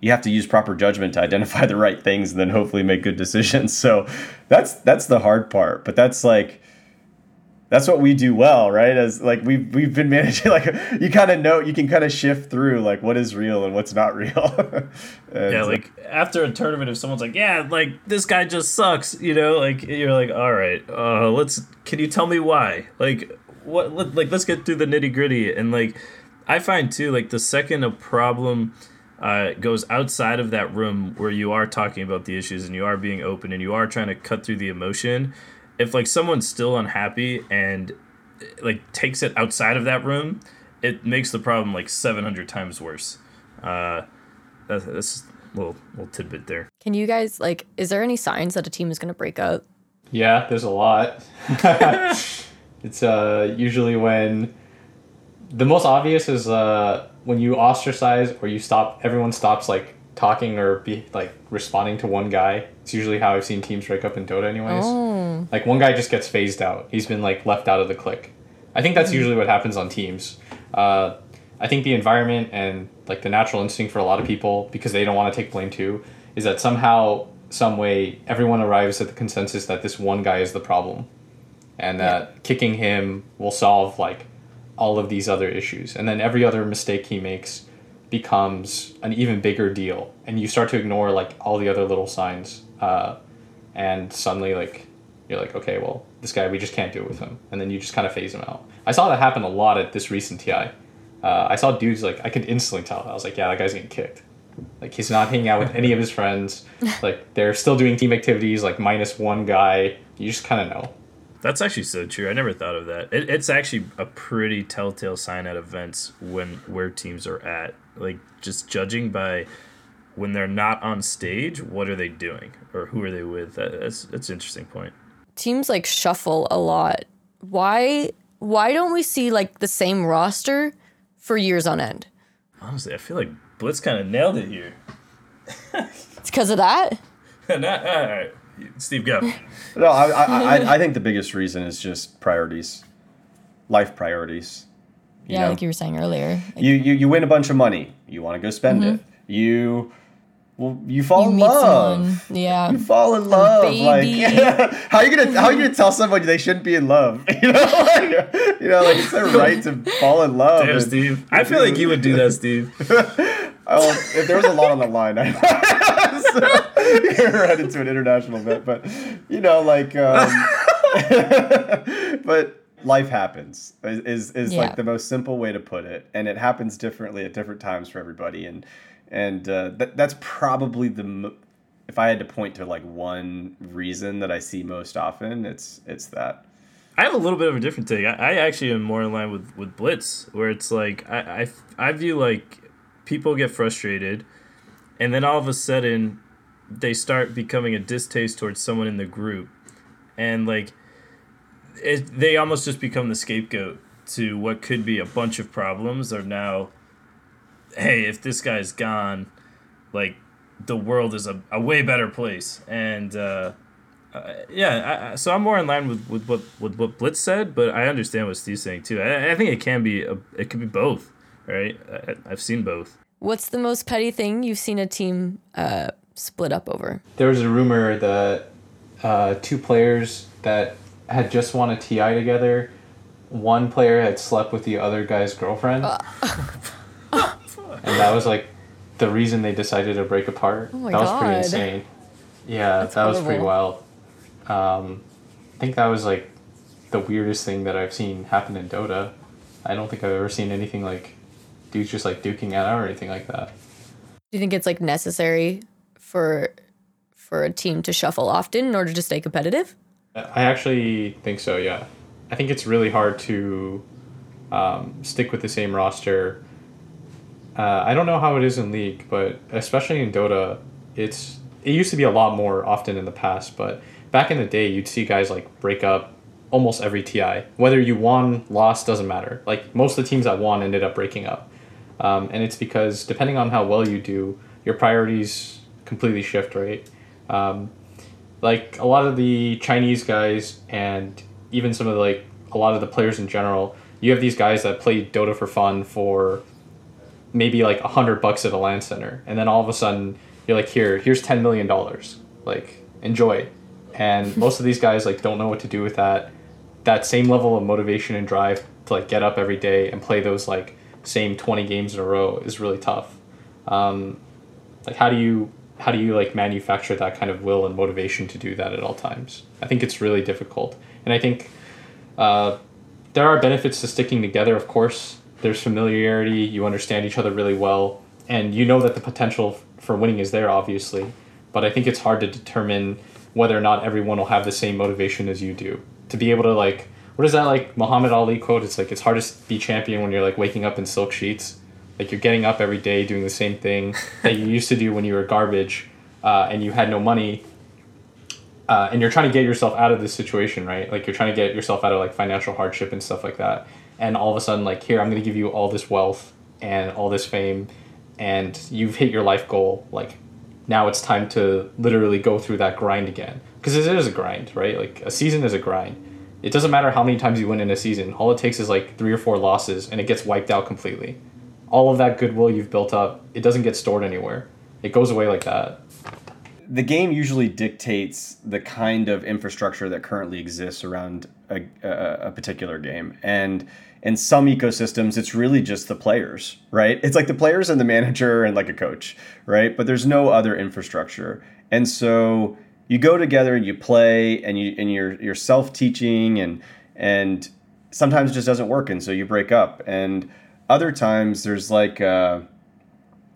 [SPEAKER 3] you have to use proper judgment to identify the right things and then hopefully make good decisions. So that's that's the hard part. But that's like that's what we do well, right? As like we've we've been managing like you kind of know you can kind of shift through like what is real and what's not real.
[SPEAKER 2] Yeah like after a tournament if someone's like yeah like this guy just sucks you know like you're like all right uh let's can you tell me why like what like let's get through the nitty gritty and like i find too like the second a problem uh, goes outside of that room where you are talking about the issues and you are being open and you are trying to cut through the emotion if like someone's still unhappy and like takes it outside of that room it makes the problem like 700 times worse uh that's, that's a little little tidbit there
[SPEAKER 1] Can you guys like? Is there any signs that a team is going to break up?
[SPEAKER 4] Yeah, there's a lot. it's uh, usually when the most obvious is uh, when you ostracize or you stop. Everyone stops like talking or be like responding to one guy. It's usually how I've seen teams break up in Dota, anyways.
[SPEAKER 1] Oh,
[SPEAKER 4] Like one guy just gets phased out. He's been like left out of the click. I think that's usually what happens on teams. Uh, I think the environment and like the natural instinct for a lot of people because they don't want to take blame too is that somehow, some way, everyone arrives at the consensus that this one guy is the problem, and that kicking him will solve like all of these other issues, and then every other mistake he makes becomes an even bigger deal, and you start to ignore like all the other little signs, uh, and suddenly like you're like, okay, well, this guy, we just can't do it with him. And then you just kind of phase him out. I saw that happen a lot at this recent TI. Uh, I saw dudes like, I could instantly tell. I was like, yeah, that guy's getting kicked. Like, he's not hanging out with any of his friends. Like, they're still doing team activities, like, minus one guy. You just kind of know.
[SPEAKER 2] That's actually so true. I never thought of that. It, it's actually a pretty telltale sign at events when where teams are at. Like just judging by when they're not on stage, what are they doing or who are they with? That, that's that's an interesting point.
[SPEAKER 1] teams like shuffle a lot. Why why don't we see like the same roster for years on end?
[SPEAKER 2] Honestly, I feel like Blitz kind of nailed it here.
[SPEAKER 1] It's because of that.
[SPEAKER 2] All right, Steve, go.
[SPEAKER 3] No, I, I, I, I think the biggest reason is just priorities, life priorities. You
[SPEAKER 5] yeah,
[SPEAKER 3] know?
[SPEAKER 5] like you were saying earlier. Like,
[SPEAKER 3] you, you you win a bunch of money. You want to go spend it. Mm-hmm. You well, you fall
[SPEAKER 5] you
[SPEAKER 3] in love.
[SPEAKER 5] someone. Yeah.
[SPEAKER 3] You fall in love. Like
[SPEAKER 5] baby.
[SPEAKER 3] how you gonna how you gonna tell someone they shouldn't be in love? You know, like, you know, like it's their right to fall in love.
[SPEAKER 2] Damn,
[SPEAKER 3] and-
[SPEAKER 2] Steve. I feel like you would do that, Steve.
[SPEAKER 3] Oh, if there was a lot on the line, I so, you're headed to an international event, but you know, like, um, but life happens is is, is
[SPEAKER 5] Yeah.
[SPEAKER 3] like the most simple way to put it, and it happens differently at different times for everybody, and and uh, that that's probably the mo- if I had to point to like one reason that I see most often, it's it's that.
[SPEAKER 2] I have a little bit of a different take. I, I actually am more in line with, with Blitz, where it's like I, I, I view like people get frustrated, and then all of a sudden they start becoming a distaste towards someone in the group, and like it, they almost just become the scapegoat to what could be a bunch of problems. Are now, hey, if this guy's gone, like the world is a, a way better place, and. uh yeah, I, I, so I'm more in line with, with what with what Blitz said, but I understand what Steve's saying too. I, I think it can be a, it could be both, right? I, I've seen both.
[SPEAKER 1] What's the most petty thing you've seen a team uh, split up over?
[SPEAKER 4] There was a rumor that uh, two players that had just won a TI together, one player had slept with the other guy's girlfriend, and that was like the reason they decided to break apart.
[SPEAKER 1] Oh
[SPEAKER 4] that was pretty insane. Yeah,
[SPEAKER 1] That's
[SPEAKER 4] that was pretty wild. Um, I think that was like the weirdest thing that I've seen happen in Dota. I don't think I've ever seen anything like dudes just like duking it out or anything like that.
[SPEAKER 1] Do you think it's like necessary for for a team to shuffle often in order to stay competitive?
[SPEAKER 4] I actually think so. Yeah, I think it's really hard to um, stick with the same roster. Uh, I don't know how it is in League, but especially in Dota, it's it used to be a lot more often in the past. But back in the day, you'd see guys like break up almost every TI. Whether you won, lost, doesn't matter. Like most of the teams that won ended up breaking up, um, and it's because depending on how well you do, your priorities completely shift. Right. Um, like a lot of the Chinese guys and even some of the, like a lot of the players in general, you have these guys that play Dota for fun for maybe like a hundred bucks at a LAN center, and then all of a sudden you're like, here, here's ten million dollars, like enjoy. And most of these guys like don't know what to do with that. That same level of motivation and drive to like get up every day and play those like same twenty games in a row is really tough. Um, like how do you how do you like manufacture that kind of will and motivation to do that at all times? I think it's really difficult. And i think uh, there are benefits to sticking together of course. There's familiarity you understand each other really well and you know that the potential for winning is there obviously. But i think it's hard to determine whether or not everyone will have the same motivation as you do. To be able to like what is that like muhammad ali quote? It's like it's hard to be champion when you're like waking up in silk sheets. Like you're getting up every day doing the same thing that you used to do when you were garbage uh, and you had no money uh, and you're trying to get yourself out of this situation right? Like you're trying to get yourself out of like financial hardship and stuff like that. And all of a sudden like here i'm going to give you all this wealth and all this fame and you've hit your life goal. Like now it's time to literally go through that grind again. Because it is a grind right? Like a season is a grind it doesn't matter how many times you win in a season all it takes is like three or four losses and it gets wiped out completely all of that goodwill you've built up, it doesn't get stored anywhere. It goes away like that.
[SPEAKER 3] the game usually dictates the kind of infrastructure that currently exists around a, a, a particular game and in some ecosystems it's really just the players right it's like the players and the manager and like a coach right but there's no other infrastructure and so you go together and you play and you and you're you're self-teaching and and sometimes it just doesn't work and so you break up and other times there's like uh,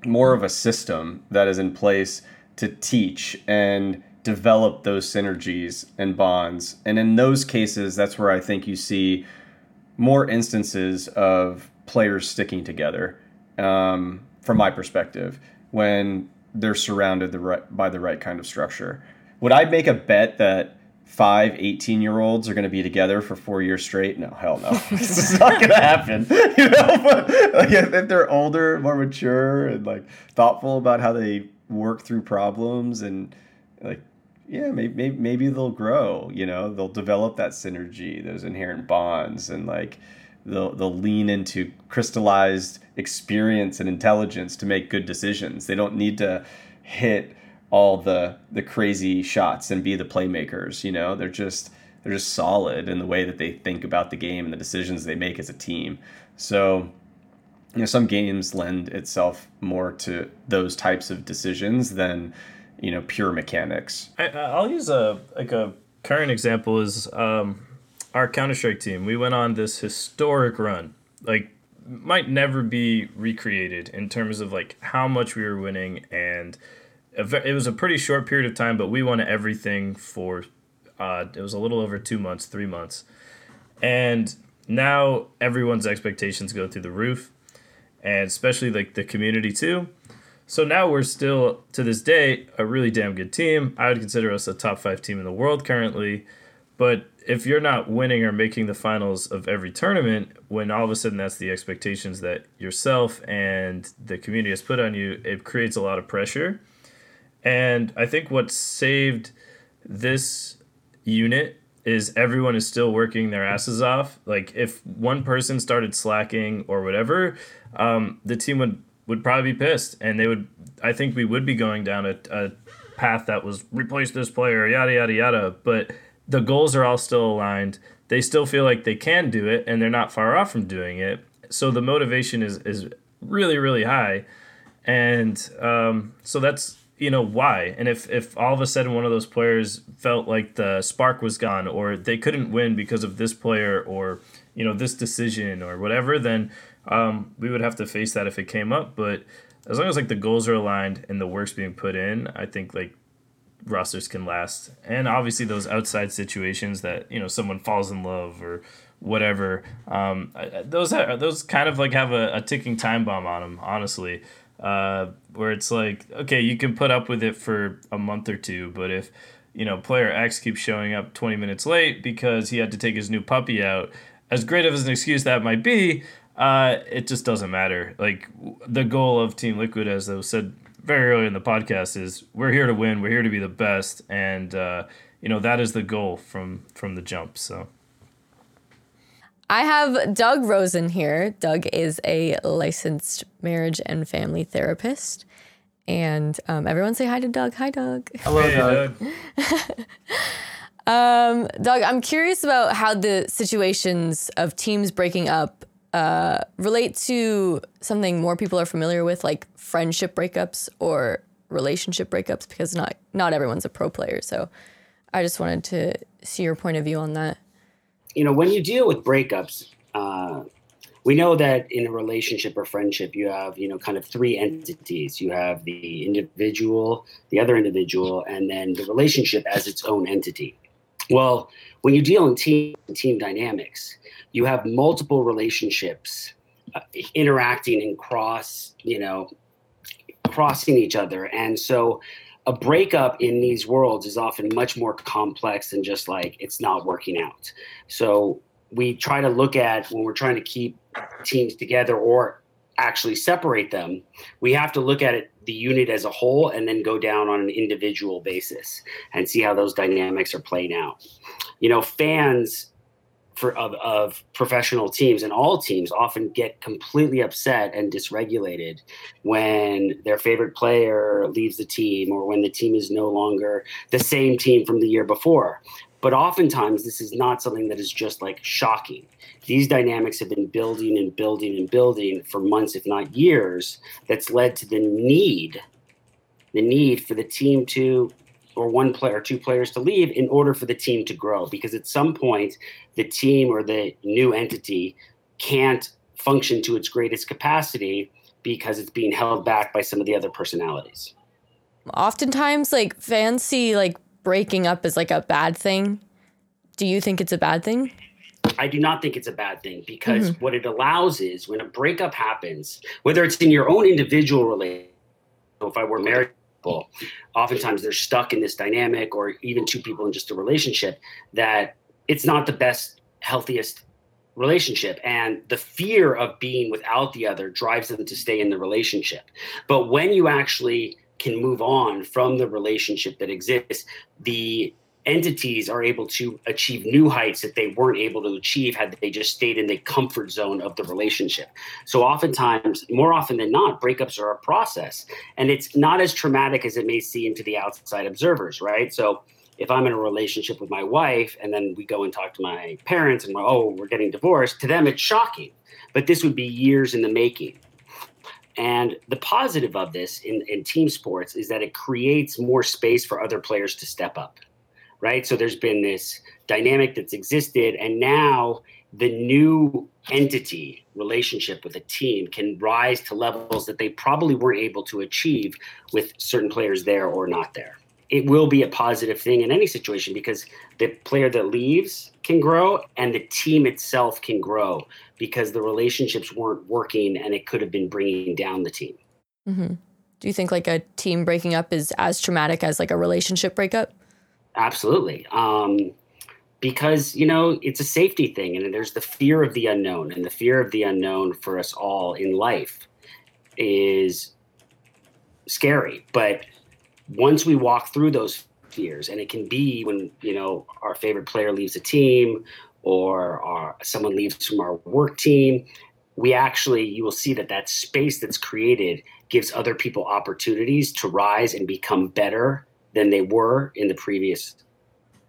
[SPEAKER 3] more of a system that is in place to teach and develop those synergies and bonds. And in those cases, that's where I think you see more instances of players sticking together, um, from my perspective, when they're surrounded the right, by the right kind of structure. Would I make a bet that five 18 year olds are going to be together for four years straight. No, hell no. this is not going to happen. You know, but like, if, if they're older, more mature, and like thoughtful about how they work through problems and like yeah maybe, maybe maybe they'll grow you know they'll develop that synergy those inherent bonds and like they'll they'll lean into crystallized experience and intelligence to make good decisions they don't need to hit all the the crazy shots and be the playmakers you know? They're just they're just solid in the way that they think about the game and the decisions they make as a team. So you know some games lend itself more to those types of decisions than you know pure mechanics.
[SPEAKER 2] I, I'll use a like a current example is um, our Counter Strike team. We went on this historic run, like might never be recreated in terms of like how much we were winning, and it was a pretty short period of time, but we won everything for uh, it was a little over two months, three months, and now everyone's expectations go through the roof, and especially like the community too. So now we're still, to this day, a really damn good team. I would consider us a top five team in the world currently. But if you're not winning or making the finals of every tournament, when all of a sudden that's the expectations that yourself and the community has put on you, it creates a lot of pressure. And I think what saved this unit is everyone is still working their asses off. Like if one person started slacking or whatever, um, the team would would probably be pissed, and they would. I think we would be going down a, a path that was replace this player, yada yada yada. But the goals are all still aligned. They still feel like they can do it, and they're not far off from doing it. So the motivation is is really really high, and um, so that's you know why. And if if all of a sudden one of those players felt like the spark was gone, or they couldn't win because of this player, or you know this decision, or whatever, then um, we would have to face that if it came up. But as long as like the goals are aligned and the work's being put in, I think like rosters can last. And obviously those outside situations that you know someone falls in love or whatever, um, those are, those kind of like have a, a ticking time bomb on them. Honestly. Uh, where it's like, okay, you can put up with it for a month or two, but if you know player X keeps showing up 20 minutes late because he had to take his new puppy out, as great of an excuse that might be, uh, it just doesn't matter. Like the goal of Team Liquid, as I said very early in the podcast, is we're here to win. We're here to be the best, and uh, you know that is the goal from from the jump. So.
[SPEAKER 1] I have Doug Rosen here. Doug is a licensed marriage and family therapist. And um, everyone say hi to Doug. Hi, Doug.
[SPEAKER 3] Hello, hey, Doug.
[SPEAKER 1] Doug. um, Doug, I'm curious about how the situations of teams breaking up uh, relate to something more people are familiar with, like friendship breakups or relationship breakups, because not not everyone's a pro player. So I just wanted to see your point of view on that.
[SPEAKER 6] You know, when you deal with breakups, uh, we know that in a relationship or friendship, you have you know kind of three entities. You have the individual, the other individual, and then the relationship as its own entity. Well, when you deal in team team dynamics, you have multiple relationships uh, interacting and cross, you know, crossing each other. And so a breakup in these worlds is often much more complex than just like it's not working out. So we try to look at when we're trying to keep teams together or actually separate them, we have to look at it the unit as a whole and then go down on an individual basis and see how those dynamics are playing out. You know, fans for of, of professional teams and all teams often get completely upset and dysregulated when their favorite player leaves the team or when the team is no longer the same team from the year before. But oftentimes this is not something that is just like shocking. These dynamics have been building and building and building for months if not years that's led to the need the need for the team to or one player or two players to leave in order for the team to grow because at some point the team or the new entity can't function to its greatest capacity because it's being held back by some of the other personalities.
[SPEAKER 1] Oftentimes like fans see like breaking up as like a bad thing. Do you think it's a bad thing?
[SPEAKER 6] I do not think it's a bad thing because mm-hmm. what it allows is when a breakup happens, whether it's in your own individual relationship, if I were married oftentimes they're stuck in this dynamic, or even two people in just a relationship that it's not the best, healthiest relationship. And the fear of being without the other drives them to stay in the relationship. But when you actually can move on from the relationship that exists the entities are able to achieve new heights that they weren't able to achieve had they just stayed in the comfort zone of the relationship. So, oftentimes, more often than not, breakups are a process and it's not as traumatic as it may seem to the outside observers, right? So, if I'm in a relationship with my wife and then we go and talk to my parents and, oh, we're getting divorced, to them it's shocking. But this would be years in the making. And the positive of this in, in team sports is that it creates more space for other players to step up right? So there's been this dynamic that's existed, and now the new entity relationship with a team can rise to levels that they probably weren't able to achieve with certain players there or not there. It will be a positive thing in any situation because the player that leaves can grow and the team itself can grow because the relationships weren't working and it could have been bringing down the team.
[SPEAKER 1] Mm-hmm. Do you think like a team breaking up is as traumatic as like a relationship breakup?
[SPEAKER 6] Absolutely. Um, because, you know, it's a safety thing and there's the fear of the unknown. And the fear of the unknown for us all in life is scary. But once we walk through those fears, and it can be when, you know, our favorite player leaves a team or our, someone leaves from our work team, we actually, you will see that that space that's created gives other people opportunities to rise and become better than they were in the previous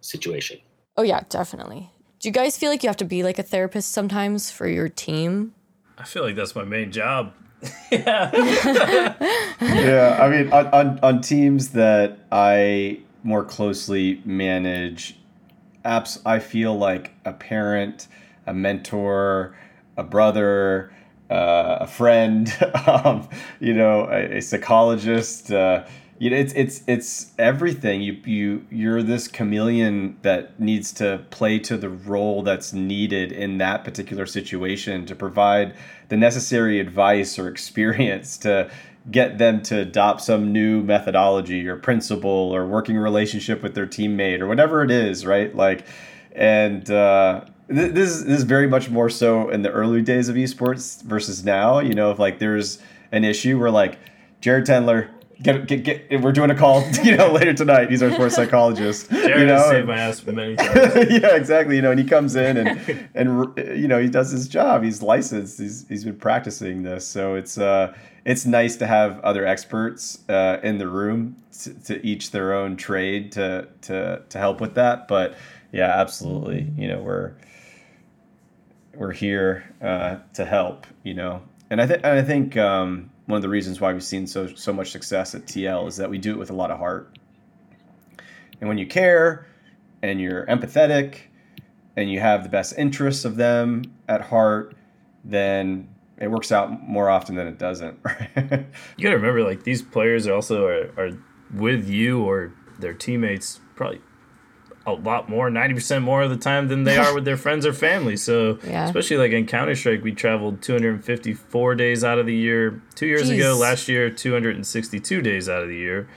[SPEAKER 6] situation.
[SPEAKER 1] Oh, yeah, definitely. Do you guys feel like you have to be like a therapist sometimes for your team?
[SPEAKER 2] I feel like that's my main job. yeah.
[SPEAKER 3] yeah, I mean, on, on, on teams that I more closely manage, apps, I feel like a parent, a mentor, a brother, uh, a friend, um, you know, a, a psychologist. Uh, you know, it's it's it's everything. You you you're this chameleon that needs to play to the role that's needed in that particular situation to provide the necessary advice or experience to get them to adopt some new methodology or principle or working relationship with their teammate or whatever it is, right? Like, and uh, th- this is, this is very much more so in the early days of esports versus now. You know, if like there's an issue where like Jared Tendler get, get, get, we're doing a call, you know, later tonight. He's our sports psychologist.
[SPEAKER 2] Jared
[SPEAKER 3] you know,
[SPEAKER 2] saved my ass many times.
[SPEAKER 3] yeah, exactly. You know, and he comes in and and you know he does his job. He's licensed. He's he's been practicing this, so it's uh it's nice to have other experts uh, in the room to, to each their own trade to to to help with that. But yeah, absolutely. You know, we're we're here uh, to help. You know, and I think I think. Um, one of the reasons why we've seen so so much success at TL is that we do it with a lot of heart. And when you care and you're empathetic and you have the best interests of them at heart, then it works out more often than it doesn't.
[SPEAKER 2] you gotta remember, like these players are also are, are with you or their teammates probably a lot more, ninety percent more of the time than they are with their friends or family. So yeah. especially like in Counter Strike, we traveled two hundred and fifty four days out of the year. Two years Jeez. ago, last year, two hundred and sixty two days out of the year.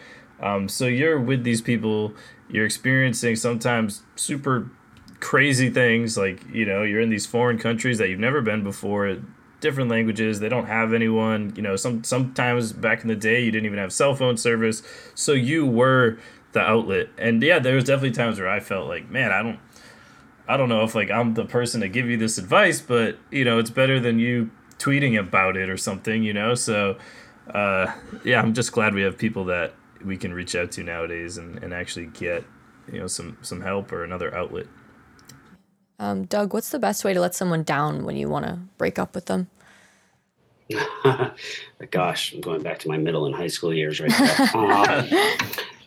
[SPEAKER 2] Um, so you're with these people. You're experiencing sometimes super crazy things. Like you know, you're in these foreign countries that you've never been before. Different languages. They don't have anyone. You know, some sometimes back in the day, you didn't even have cell phone service. So you were the outlet. And yeah, there was definitely times where I felt like, man, I don't I don't know if like I'm the person to give you this advice, but you know, it's better than you tweeting about it or something, you know? So uh, yeah, I'm just glad we have people that we can reach out to nowadays and, and actually get, you know, some some help or another outlet.
[SPEAKER 1] Um, Doug, what's the best way to let someone down when you want to break up with them?
[SPEAKER 6] Gosh, I'm going back to my middle and high school years right now. Um,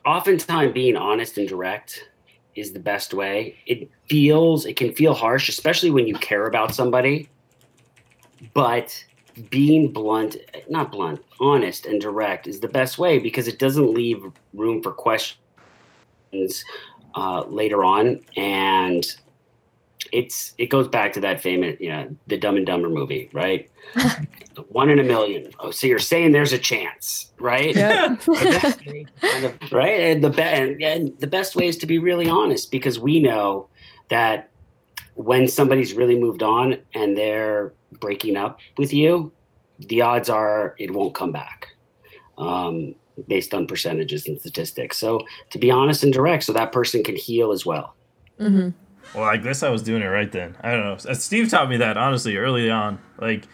[SPEAKER 6] oftentimes being honest and direct is the best way. It feels it can feel harsh, especially when you care about somebody. But being blunt, not blunt, honest and direct is the best way because it doesn't leave room for questions uh, later on. And it's it goes back to that famous, you know, the Dumb and Dumber movie, right? One in a million. Oh, so you're saying there's a chance, right?
[SPEAKER 1] Yeah.
[SPEAKER 6] right? And the be- and, and the best way is to be really honest because we know that when somebody's really moved on and they're breaking up with you, the odds are it won't come back. Um, based on percentages and statistics. So to be honest and direct, so that person can heal as well.
[SPEAKER 1] Mm-hmm.
[SPEAKER 2] Well, I guess I was doing it right then. I don't know. Steve taught me that honestly early on. Like,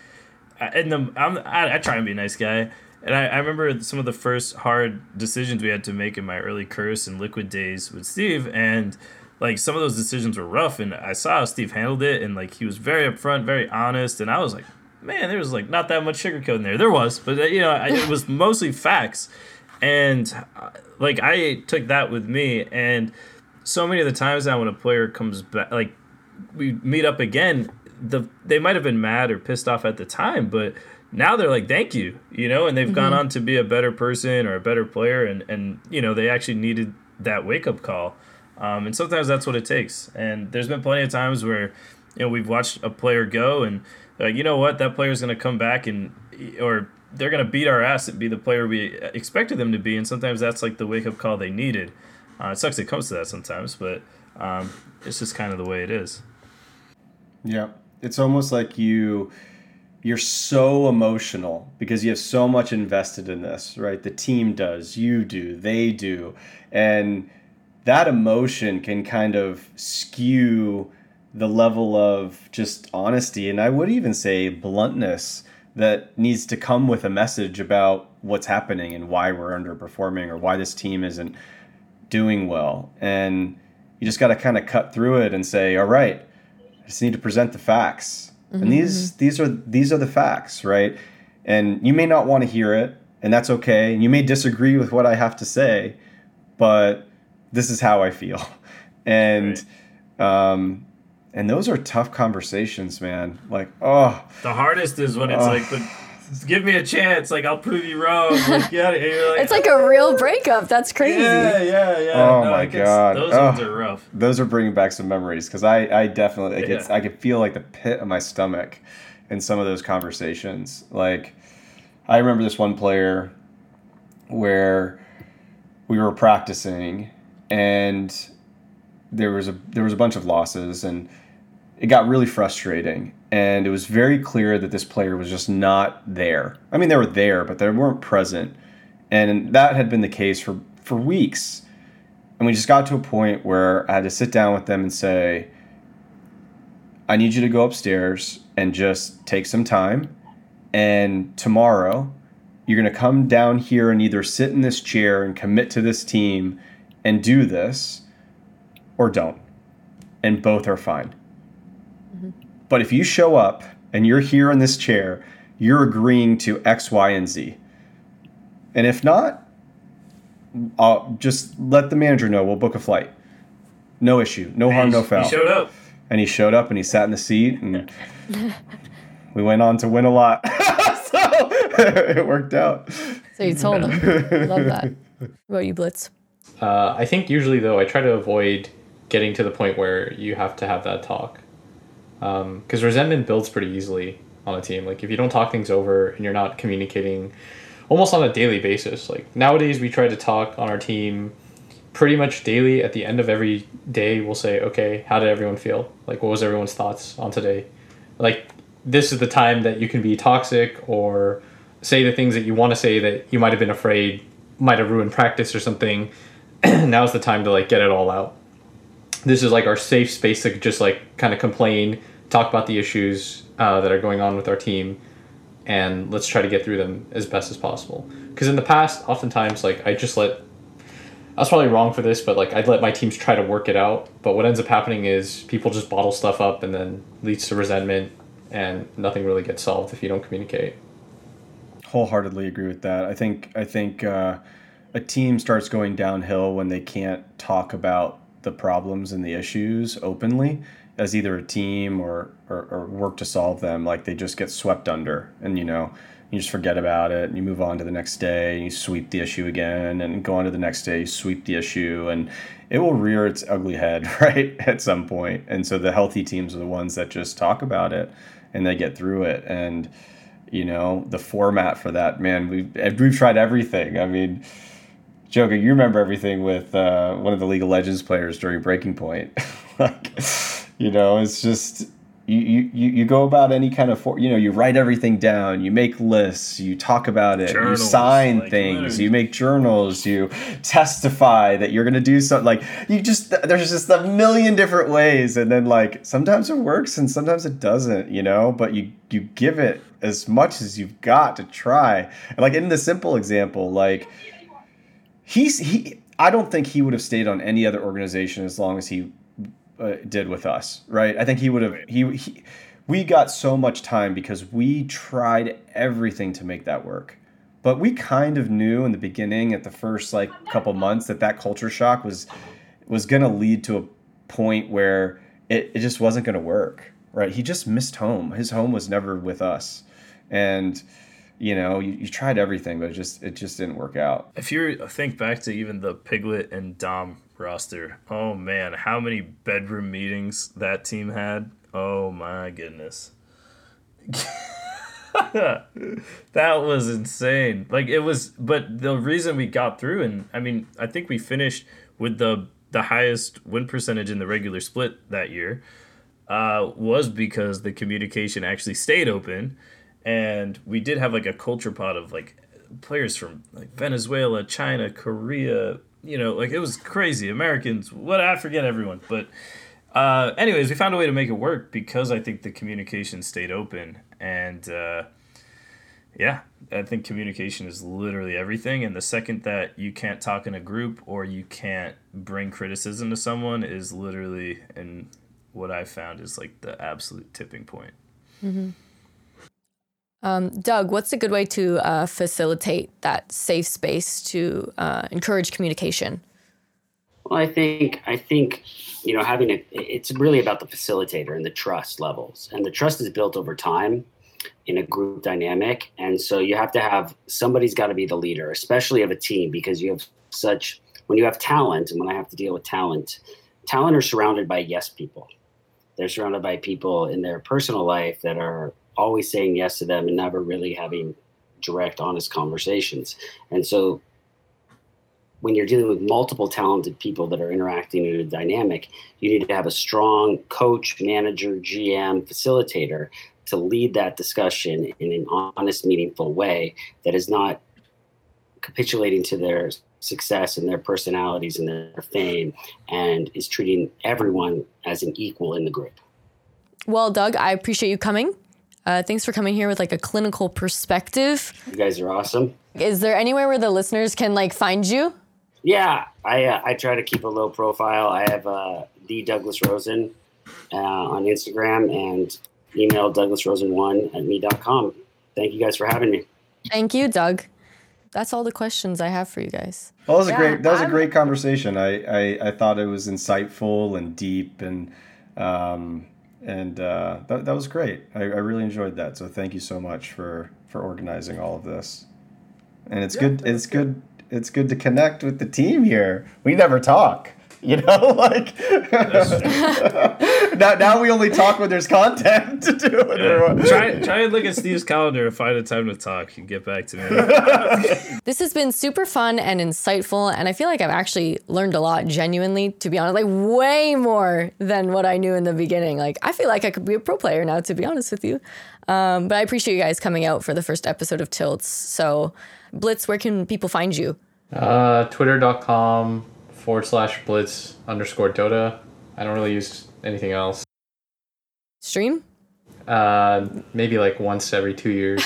[SPEAKER 2] in the I'm, I, I try and be a nice guy, and I, I remember some of the first hard decisions we had to make in my early Curse and liquid days with Steve, and like some of those decisions were rough, and I saw how Steve handled it, and like he was very upfront, very honest, and I was like, man, there was like not that much sugarcoat in there. There was, but uh, you know, I, it was mostly facts, and uh, like I took that with me, and so many of the times now when a player comes back, like we meet up again, the they might have been mad or pissed off at the time, but now they're like, thank you, you know, and they've mm-hmm. gone on to be a better person or a better player, and and you know they actually needed that wake up call, um, and sometimes that's what it takes. And there's been plenty of times where, you know, we've watched a player go, and like, you know what, that player's gonna come back and or they're gonna beat our ass and be the player we expected them to be, and sometimes that's like the wake up call they needed. Uh, it sucks it comes to that sometimes, but um, it's just kind of the way it is.
[SPEAKER 3] Yeah, it's almost like you you're so emotional because you have so much invested in this, right? The team does, you do, they do, and that emotion can kind of skew the level of just honesty and I would even say bluntness that needs to come with a message about what's happening and why we're underperforming or why this team isn't doing well. And you just got to kind of cut through it and say, all right, I just need to present the facts. Mm-hmm. And these these are these are the facts, right? And you may not want to hear it, and that's okay. And you may disagree with what I have to say, but this is how I feel. And right. um and those are tough conversations, man. Like, oh,
[SPEAKER 2] the hardest is when it's oh. like, but give me a chance. Like I'll prove you wrong. Like, yeah, like,
[SPEAKER 1] it's like a real breakup. That's crazy.
[SPEAKER 2] Yeah, yeah, yeah.
[SPEAKER 3] Oh no, my god,
[SPEAKER 2] those oh, ones are rough.
[SPEAKER 3] Those are bringing back some memories because I, I definitely, like, yeah. it's, I could feel like the pit of my stomach in some of those conversations. Like, I remember this one player where we were practicing and there was a there was a bunch of losses and it got really frustrating and it was very clear that this player was just not there. I mean, they were there, but they weren't present, and that had been the case for for weeks. And we just got to a point where I had to sit down with them and say, "I need you to go upstairs and just take some time, and tomorrow." You're going to come down here and either sit in this chair and commit to this team and do this, or don't. And both are fine but if you show up and you're here in this chair, you're agreeing to X, Y, and Z. And if not, I'll just let the manager know. We'll book a flight. No issue. No harm, no foul.
[SPEAKER 2] He showed up.
[SPEAKER 3] And he showed up and he sat in the seat and we went on to win a lot. so it worked out.
[SPEAKER 1] So you told him. Love that. What about you, Blitz?
[SPEAKER 4] Uh, I think usually though I try to avoid getting to the point where you have to have that talk because um, resentment builds pretty easily on a team. Like if you don't talk things over and you're not communicating almost on a daily basis. Like nowadays we try to talk on our team pretty much daily. At the end of every day, we'll say, okay, how did everyone feel? Like what was everyone's thoughts on today? Like this is the time that you can be toxic or say the things that you want to say that you might have been afraid might have ruined practice or something. Now's the time to like get it all out. This is like our safe space to just like kind of complain talk about the issues uh, that are going on with our team, and let's try to get through them as best as possible. Because in the past, oftentimes, like I just let I was probably wrong for this, but like I'd let my teams try to work it out. But what ends up happening is people just bottle stuff up and then leads to resentment and nothing really gets solved if you don't communicate.
[SPEAKER 3] Wholeheartedly agree with that. I think I think uh, a team starts going downhill when they can't talk about the problems and the issues openly as either a team or, or, or work to solve them, like they just get swept under and, you know, you just forget about it and you move on to the next day and you sweep the issue again and go on to the next day, you sweep the issue and it will rear its ugly head, right, at some point. And so the healthy teams are the ones that just talk about it and they get through it. And, you know, the format for that, man, we've, we've tried everything. I mean, Joka, you remember everything with uh, one of the League of Legends players during Breaking Point. like, you know, it's just you, you, you go about any kind of for, you know you write everything down you make lists you talk about it
[SPEAKER 2] Journals,
[SPEAKER 3] you sign
[SPEAKER 2] like,
[SPEAKER 3] things you make journals you testify that you're going to do something like you just there's just a million different ways and then like sometimes it works and sometimes it doesn't you know but you you give it as much as you've got to try. And like in the simple example like he's he i don't think he would have stayed on any other organization as long as he uh, did with us right? I think he would have he, he we got so much time because we tried everything to make that work. But we kind of knew in the beginning at the first like couple months that that culture shock was was going to lead to a point where it, it just wasn't going to work right? He just missed home. His home was never with us. And you know you, you tried everything but it just it just didn't work out.
[SPEAKER 2] If you think back to even the Piglet and Dom roster, oh man, how many bedroom meetings that team had? Oh my goodness. that was insane. Like it was but the reason we got through and I mean, I think we finished with the the highest win percentage in the regular split that year uh, was because the communication actually stayed open and we did have like a culture pot of like players from like Venezuela, China, Korea, you know, like it was crazy. Americans, what I forget everyone, but uh, anyways, we found a way to make it work because I think the communication stayed open and uh, yeah, I think communication is literally everything. And the second that you can't talk in a group or you can't bring criticism to someone is literally, and what I found is like the absolute tipping point.
[SPEAKER 1] Um, Doug, what's a good way to uh, facilitate that safe space to uh, encourage communication?
[SPEAKER 6] Well, I think I think you know having a it's really about the facilitator and the trust levels, and the trust is built over time in a group dynamic, and so you have to have somebody's got to be the leader, especially of a team, because you have such when you have talent, and when I have to deal with talent, talent are surrounded by yes people. They're surrounded by people in their personal life that are always saying yes to them and never really having direct, honest conversations, and so when you're dealing with multiple talented people that are interacting in a dynamic, you need to have a strong coach, manager, GM, facilitator to lead that discussion in an honest, meaningful way that is not capitulating to their success and their personalities and their fame and is treating everyone as an equal in the group.
[SPEAKER 1] Well, Doug, I appreciate you coming. Uh, thanks for coming here with like a clinical perspective.
[SPEAKER 6] You guys are awesome.
[SPEAKER 1] Is there anywhere where the listeners can like find you?
[SPEAKER 6] Yeah, I uh, I try to keep a low profile. I have uh, the Douglas Rosen uh, on Instagram and email douglasrosen1 at me.com. Thank you guys for having me.
[SPEAKER 1] Thank you, Doug. That's all the questions I have for you guys.
[SPEAKER 3] Well, that was
[SPEAKER 1] Yeah,
[SPEAKER 3] a great. That was a
[SPEAKER 1] I'm-
[SPEAKER 3] great conversation. I, I, I thought it was insightful and deep, and um, and uh, that, that was great. I, I really enjoyed that. So thank you so much for for organizing all of this. And it's good. It's good. It's good to connect with the team here. We never talk. You know, like now, now we only talk when there's content to do. with everyone.
[SPEAKER 2] try try and look at Steve's calendar and find a time to talk and get back to me.
[SPEAKER 1] This has been super fun and insightful, and I feel like I've actually learned a lot genuinely, to be honest, like way more than what I knew in the beginning. Like, I feel like I could be a pro player now, to be honest with you. Um, but I appreciate you guys coming out for the first episode of Tilts. So, Blitz, where can people find you?
[SPEAKER 4] Uh, Twitter.com forward slash blitz underscore Dota. I don't really use anything else.
[SPEAKER 1] Stream?
[SPEAKER 4] Uh, maybe like once every two years.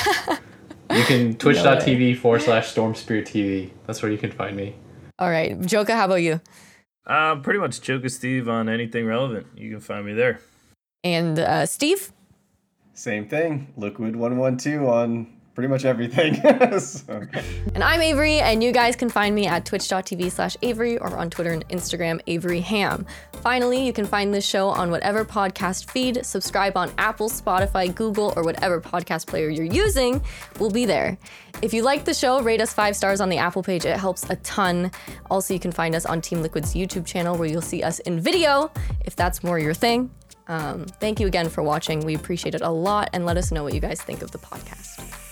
[SPEAKER 4] you can twitch.tv forward slash storm spirit TV. That's where you can find me.
[SPEAKER 1] All right. Joka, how about you?
[SPEAKER 2] uh, pretty much Joker Steve on anything relevant. You can find me there.
[SPEAKER 1] And uh, Steve?
[SPEAKER 3] Same thing. Liquid one one two on pretty much everything. so,
[SPEAKER 1] And I'm Avery, and you guys can find me at twitch.tv slash Avery or on Twitter and Instagram, Avery Ham. Finally, you can find this show on whatever podcast feed. Subscribe on Apple, Spotify, Google, or whatever podcast player you're using. We'll be there. If you like the show, rate us five stars on the Apple page. It helps a ton. Also, you can find us on Team Liquid's YouTube channel where you'll see us in video if that's more your thing. Um, thank you again for watching. We appreciate it a lot, and let us know what you guys think of the podcast.